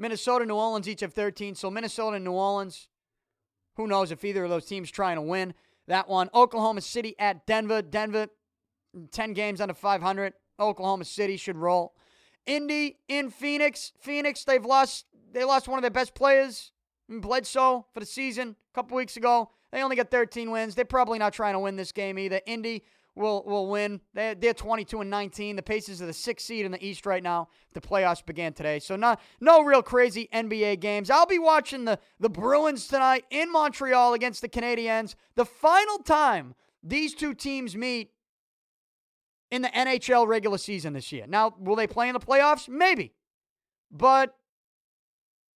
Minnesota, New Orleans each have 13. So Minnesota and New Orleans, who knows if either of those teams trying to win that one. Oklahoma City at Denver. Denver, 10 games under 500. Oklahoma City should roll. Indy in Phoenix. Phoenix, they've lost they lost one of their best players, Bledsoe, for the season a couple weeks ago. They only got 13 wins. They're probably not trying to win this game either. Indy will will win. They're, they're 22 and 19. The Pacers are the sixth seed in the East right now. The playoffs began today, so not no real crazy NBA games. I'll be watching the the Bruins tonight in Montreal against the Canadiens. The final time these two teams meet in the NHL regular season this year. Now, will they play in the playoffs? Maybe. But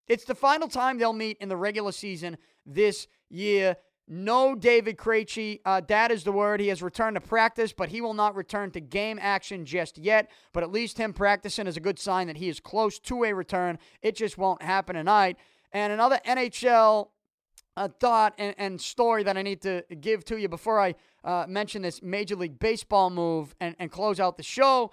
it's the final time they'll meet in the regular season this year. No David Krejci. Uh, that is the word. He has returned to practice, but he will not return to game action just yet. But at least him practicing is a good sign that he is close to a return. It just won't happen tonight. And another NHL uh, thought and, and story that I need to give to you before I uh, mention this Major League Baseball move and, and close out the show.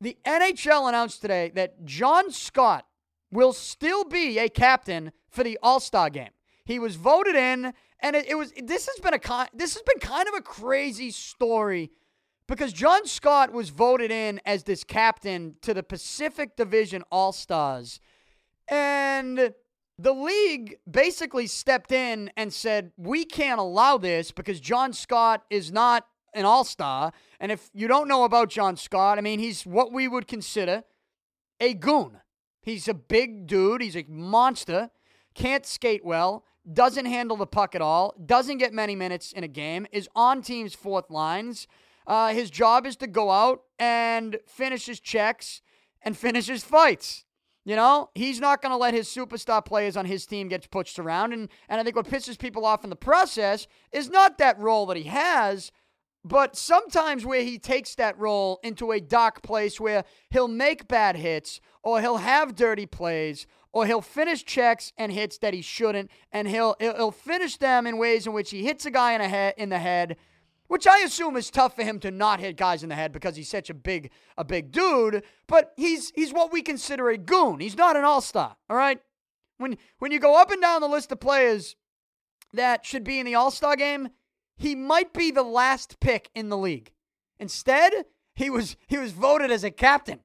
The NHL announced today that John Scott will still be a captain for the All Star game. He was voted in, and it, it, was. This has been a this has been kind of a crazy story because John Scott was voted in as this captain to the Pacific Division All Stars, and the league basically stepped in and said, We can't allow this because John Scott is not an all star. And if you don't know about John Scott, I mean, he's what we would consider a goon. He's a big dude, he's a monster, can't skate well, doesn't handle the puck at all, doesn't get many minutes in a game, is on teams' fourth lines. Uh, his job is to go out and finish his checks and finish his fights. You know, he's not going to let his superstar players on his team get pushed around. And, and I think what pisses people off in the process is not that role that he has, but sometimes where he takes that role into a dark place where he'll make bad hits or he'll have dirty plays or he'll finish checks and hits that he shouldn't. And he'll, he'll finish them in ways in which he hits a guy in, a head, in the head which I assume is tough for him to not hit guys in the head because he's such a big a big dude, but he's he's what we consider a goon. He's not an all-star, all right? When when you go up and down the list of players that should be in the all-star game, he might be the last pick in the league. Instead, he was he was voted as a captain.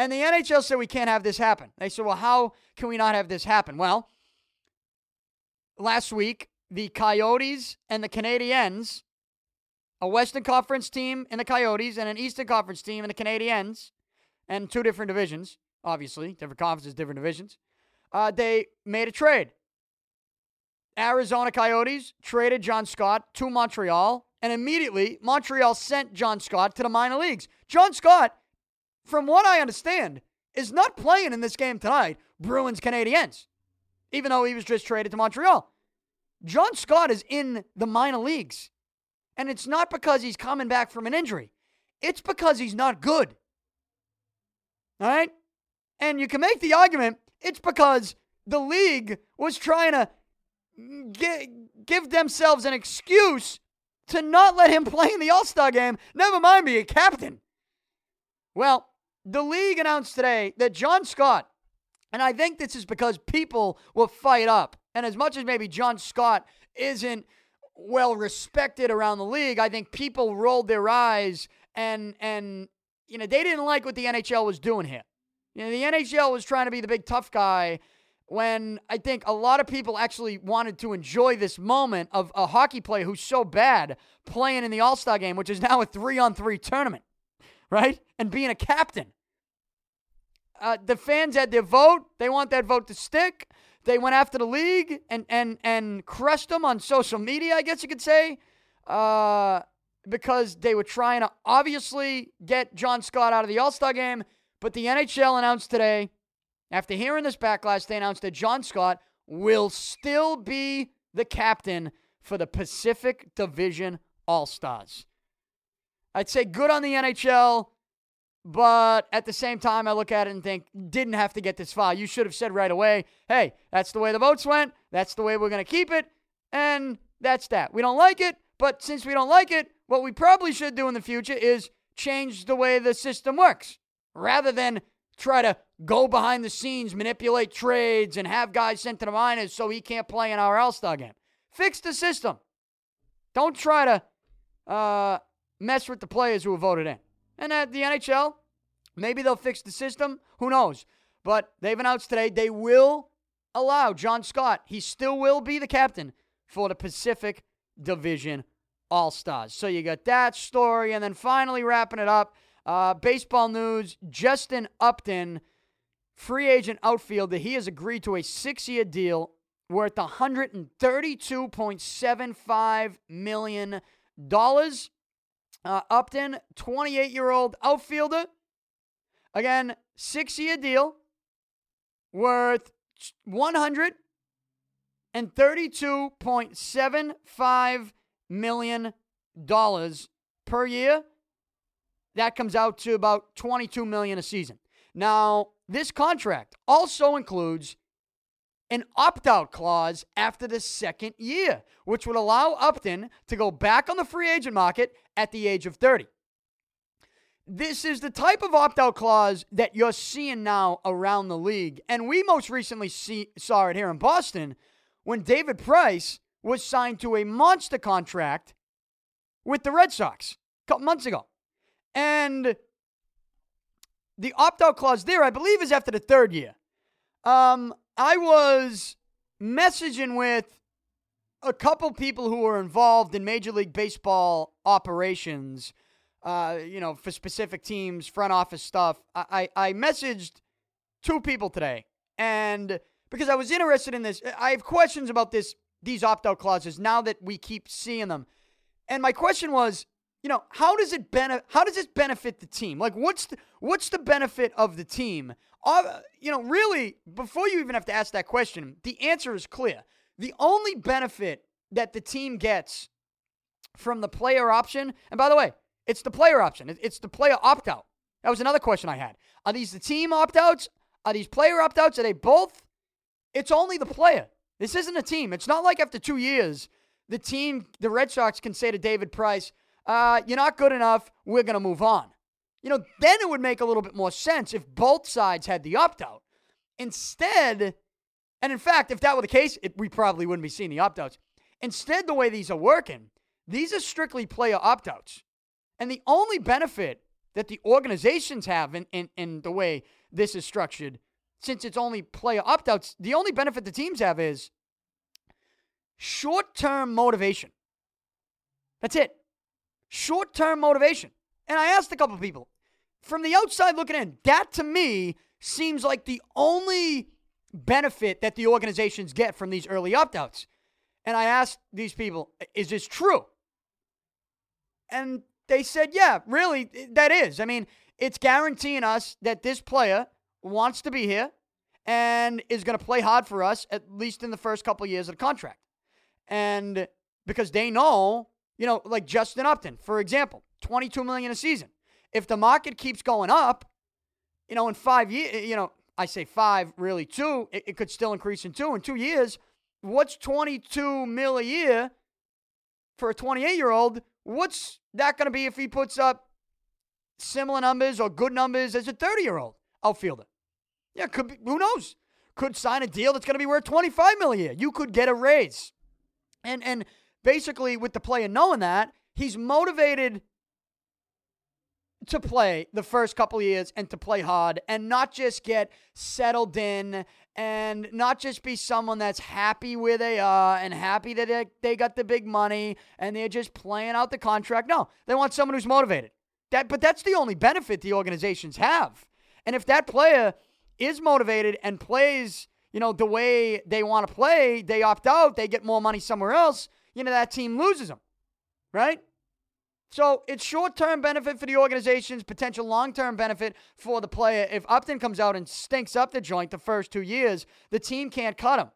And the NHL said we can't have this happen. They said, "Well, how can we not have this happen?" Well, last week, the Coyotes and the Canadiens a Western Conference team in the Coyotes and an Eastern Conference team in the Canadiens, and two different divisions, obviously, different conferences, different divisions. Uh, they made a trade. Arizona Coyotes traded John Scott to Montreal, and immediately Montreal sent John Scott to the minor leagues. John Scott, from what I understand, is not playing in this game tonight, Bruins Canadiens, even though he was just traded to Montreal. John Scott is in the minor leagues. And it's not because he's coming back from an injury, it's because he's not good. All right? And you can make the argument it's because the league was trying to give themselves an excuse to not let him play in the All Star game, never mind be a captain. Well, the league announced today that John Scott, and I think this is because people will fight up. And as much as maybe John Scott isn't well respected around the league, I think people rolled their eyes and and you know they didn't like what the NHL was doing here. You know, the NHL was trying to be the big tough guy when I think a lot of people actually wanted to enjoy this moment of a hockey player who's so bad playing in the All Star game, which is now a three on three tournament, right? And being a captain. Uh, the fans had their vote. They want that vote to stick. They went after the league and and and crushed them on social media, I guess you could say, uh, because they were trying to obviously get John Scott out of the All Star game. But the NHL announced today after hearing this backlash, they announced that John Scott will still be the captain for the Pacific Division All Stars. I'd say good on the NHL, but at the same time, I look at it and think, didn't have to get this far. You should have said right away, hey, that's the way the votes went. That's the way we're going to keep it. And that's that. We don't like it, but since we don't like it, what we probably should do in the future is change the way the system works rather than try to go behind the scenes, manipulate trades, and have guys sent to the minors so he can't play in our All Star game. Fix the system. Don't try to uh, mess with the players who were voted in. And at the NHL, maybe they'll fix the system. Who knows? But they've announced today they will allow John Scott, he still will be the captain for the Pacific Division All Stars. So you got that story. And then finally, wrapping it up, uh, baseball news Justin Upton free agent outfielder. He has agreed to a six year deal worth $132.75 million. Uh, Upton, 28 year old outfielder. Again, six year deal worth $132.75 million per year. That comes out to about 22 million a season. Now, this contract also includes an opt out clause after the second year, which would allow Upton to go back on the free agent market at the age of 30. This is the type of opt out clause that you're seeing now around the league. And we most recently see, saw it here in Boston when David Price was signed to a monster contract with the Red Sox a couple months ago. And the opt out clause there, I believe, is after the third year. Um, I was messaging with a couple people who were involved in Major League Baseball operations, uh, you know, for specific teams, front office stuff. I, I, I messaged two people today, and because I was interested in this, I have questions about this these opt out clauses now that we keep seeing them. And my question was, you know, how does it benefit? How does this benefit the team? Like, what's the what's the benefit of the team? You know, really, before you even have to ask that question, the answer is clear. The only benefit that the team gets from the player option, and by the way, it's the player option. It's the player opt out. That was another question I had. Are these the team opt outs? Are these player opt outs? Are they both? It's only the player. This isn't a team. It's not like after two years, the team, the Red Sox, can say to David Price, uh, you're not good enough. We're going to move on. You know, then it would make a little bit more sense if both sides had the opt out. Instead, and in fact, if that were the case, it, we probably wouldn't be seeing the opt outs. Instead, the way these are working, these are strictly player opt outs. And the only benefit that the organizations have in, in, in the way this is structured, since it's only player opt outs, the only benefit the teams have is short term motivation. That's it short term motivation. And I asked a couple people from the outside looking in, that to me seems like the only benefit that the organizations get from these early opt outs. And I asked these people, is this true? And they said, yeah, really, that is. I mean, it's guaranteeing us that this player wants to be here and is going to play hard for us, at least in the first couple of years of the contract. And because they know you know, like Justin Upton, for example, 22 million a season. If the market keeps going up, you know, in five years, you know, I say five, really two. It, it could still increase in two. In two years, what's 22 mil a year for a 28 year old? What's that going to be if he puts up similar numbers or good numbers as a 30 year old outfielder? Yeah, could be, who knows? Could sign a deal that's going to be worth 25 mil a year. You could get a raise. And and basically with the player knowing that, he's motivated to play the first couple years and to play hard and not just get settled in and not just be someone that's happy where they are and happy that they, they got the big money and they're just playing out the contract. No, they want someone who's motivated. That, but that's the only benefit the organizations have. And if that player is motivated and plays, you know, the way they want to play, they opt out, they get more money somewhere else, you know, that team loses them, right? So it's short term benefit for the organizations, potential long term benefit for the player. If Upton comes out and stinks up the joint the first two years, the team can't cut him.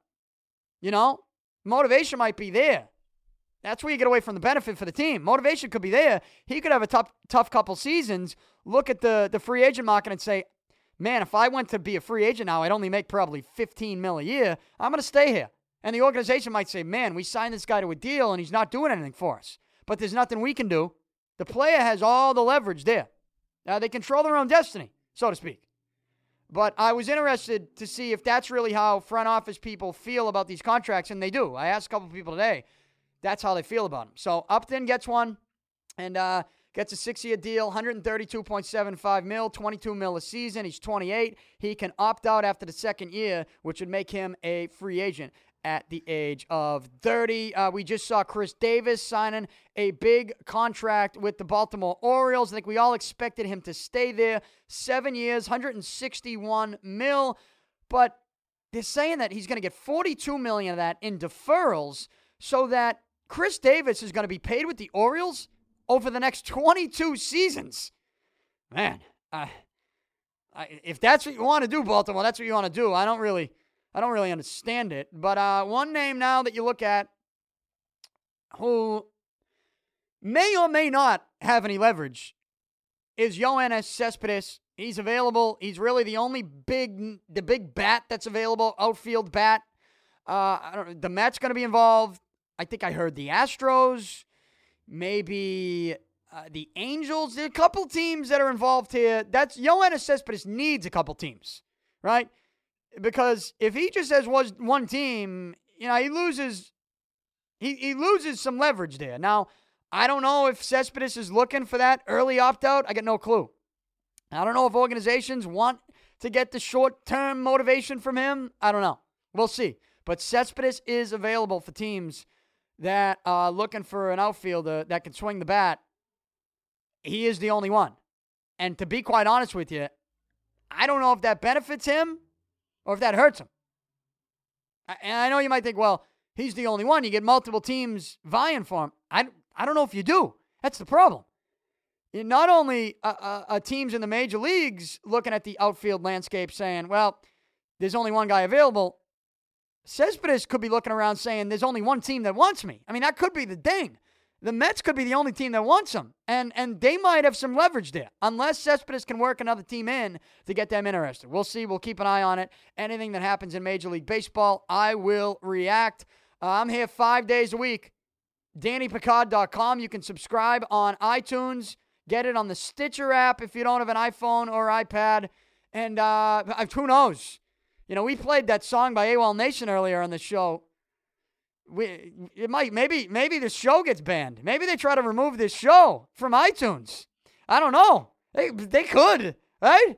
You know, motivation might be there. That's where you get away from the benefit for the team. Motivation could be there. He could have a tough, tough couple seasons. Look at the the free agent market and say, "Man, if I went to be a free agent now, I'd only make probably 15 mil a year. I'm going to stay here." And the organization might say, "Man, we signed this guy to a deal and he's not doing anything for us." But there's nothing we can do the player has all the leverage there. Now, they control their own destiny, so to speak. But I was interested to see if that's really how front office people feel about these contracts, and they do. I asked a couple people today. That's how they feel about them. So Upton gets one and uh, gets a six-year deal, 132.75 mil, 22 mil a season. He's 28. He can opt out after the second year, which would make him a free agent at the age of 30. Uh, we just saw Chris Davis signing a big contract with the Baltimore Orioles. I think we all expected him to stay there. Seven years, 161 mil. But they're saying that he's going to get 42 million of that in deferrals so that Chris Davis is going to be paid with the Orioles over the next 22 seasons. Man, uh, I, if that's what you want to do, Baltimore, that's what you want to do. I don't really – I don't really understand it. But uh, one name now that you look at who may or may not have any leverage is Yoenis Cespedes. He's available. He's really the only big, the big bat that's available, outfield bat. Uh, I don't. The Mets going to be involved. I think I heard the Astros, maybe uh, the Angels. There are a couple teams that are involved here. That's Yoenis Cespedes needs a couple teams, right? Because if he just has was one team, you know, he loses he, he loses some leverage there. Now, I don't know if Cespedes is looking for that early opt out. I get no clue. I don't know if organizations want to get the short term motivation from him. I don't know. We'll see. But Cespedes is available for teams that are looking for an outfielder that can swing the bat. He is the only one. And to be quite honest with you, I don't know if that benefits him or if that hurts him. And I know you might think, well, he's the only one. You get multiple teams vying for him. I, I don't know if you do. That's the problem. Not only uh, uh, teams in the major leagues looking at the outfield landscape saying, well, there's only one guy available. Cespedes could be looking around saying, there's only one team that wants me. I mean, that could be the thing the Mets could be the only team that wants him. And and they might have some leverage there. Unless Cespedes can work another team in to get them interested. We'll see. We'll keep an eye on it. Anything that happens in Major League Baseball, I will react. Uh, I'm here five days a week. DannyPicard.com. You can subscribe on iTunes. Get it on the Stitcher app if you don't have an iPhone or iPad. And uh, who knows? You know, we played that song by AWOL Nation earlier on the show we it might maybe maybe the show gets banned. Maybe they try to remove this show from iTunes. I don't know. They they could, right?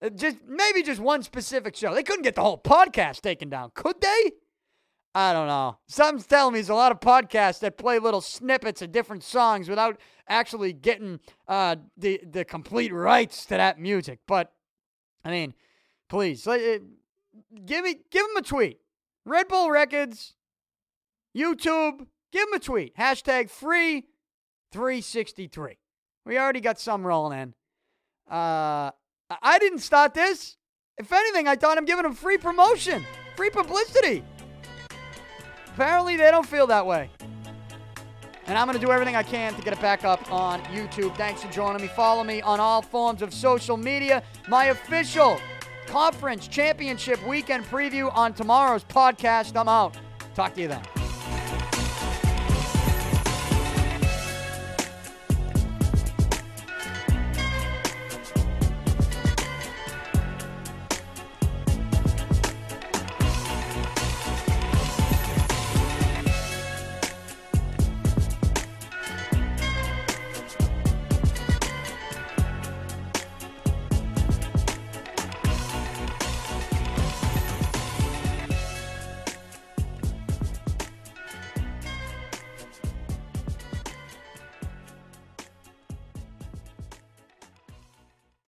Uh, just maybe just one specific show. They couldn't get the whole podcast taken down, could they? I don't know. Something's telling me there's a lot of podcasts that play little snippets of different songs without actually getting uh, the the complete rights to that music. But I mean, please, uh, give me give them a tweet. Red Bull Records YouTube, give them a tweet. Hashtag free 363. We already got some rolling in. Uh, I didn't start this. If anything, I thought I'm giving them free promotion, free publicity. Apparently, they don't feel that way. And I'm going to do everything I can to get it back up on YouTube. Thanks for joining me. Follow me on all forms of social media. My official conference championship weekend preview on tomorrow's podcast. I'm out. Talk to you then.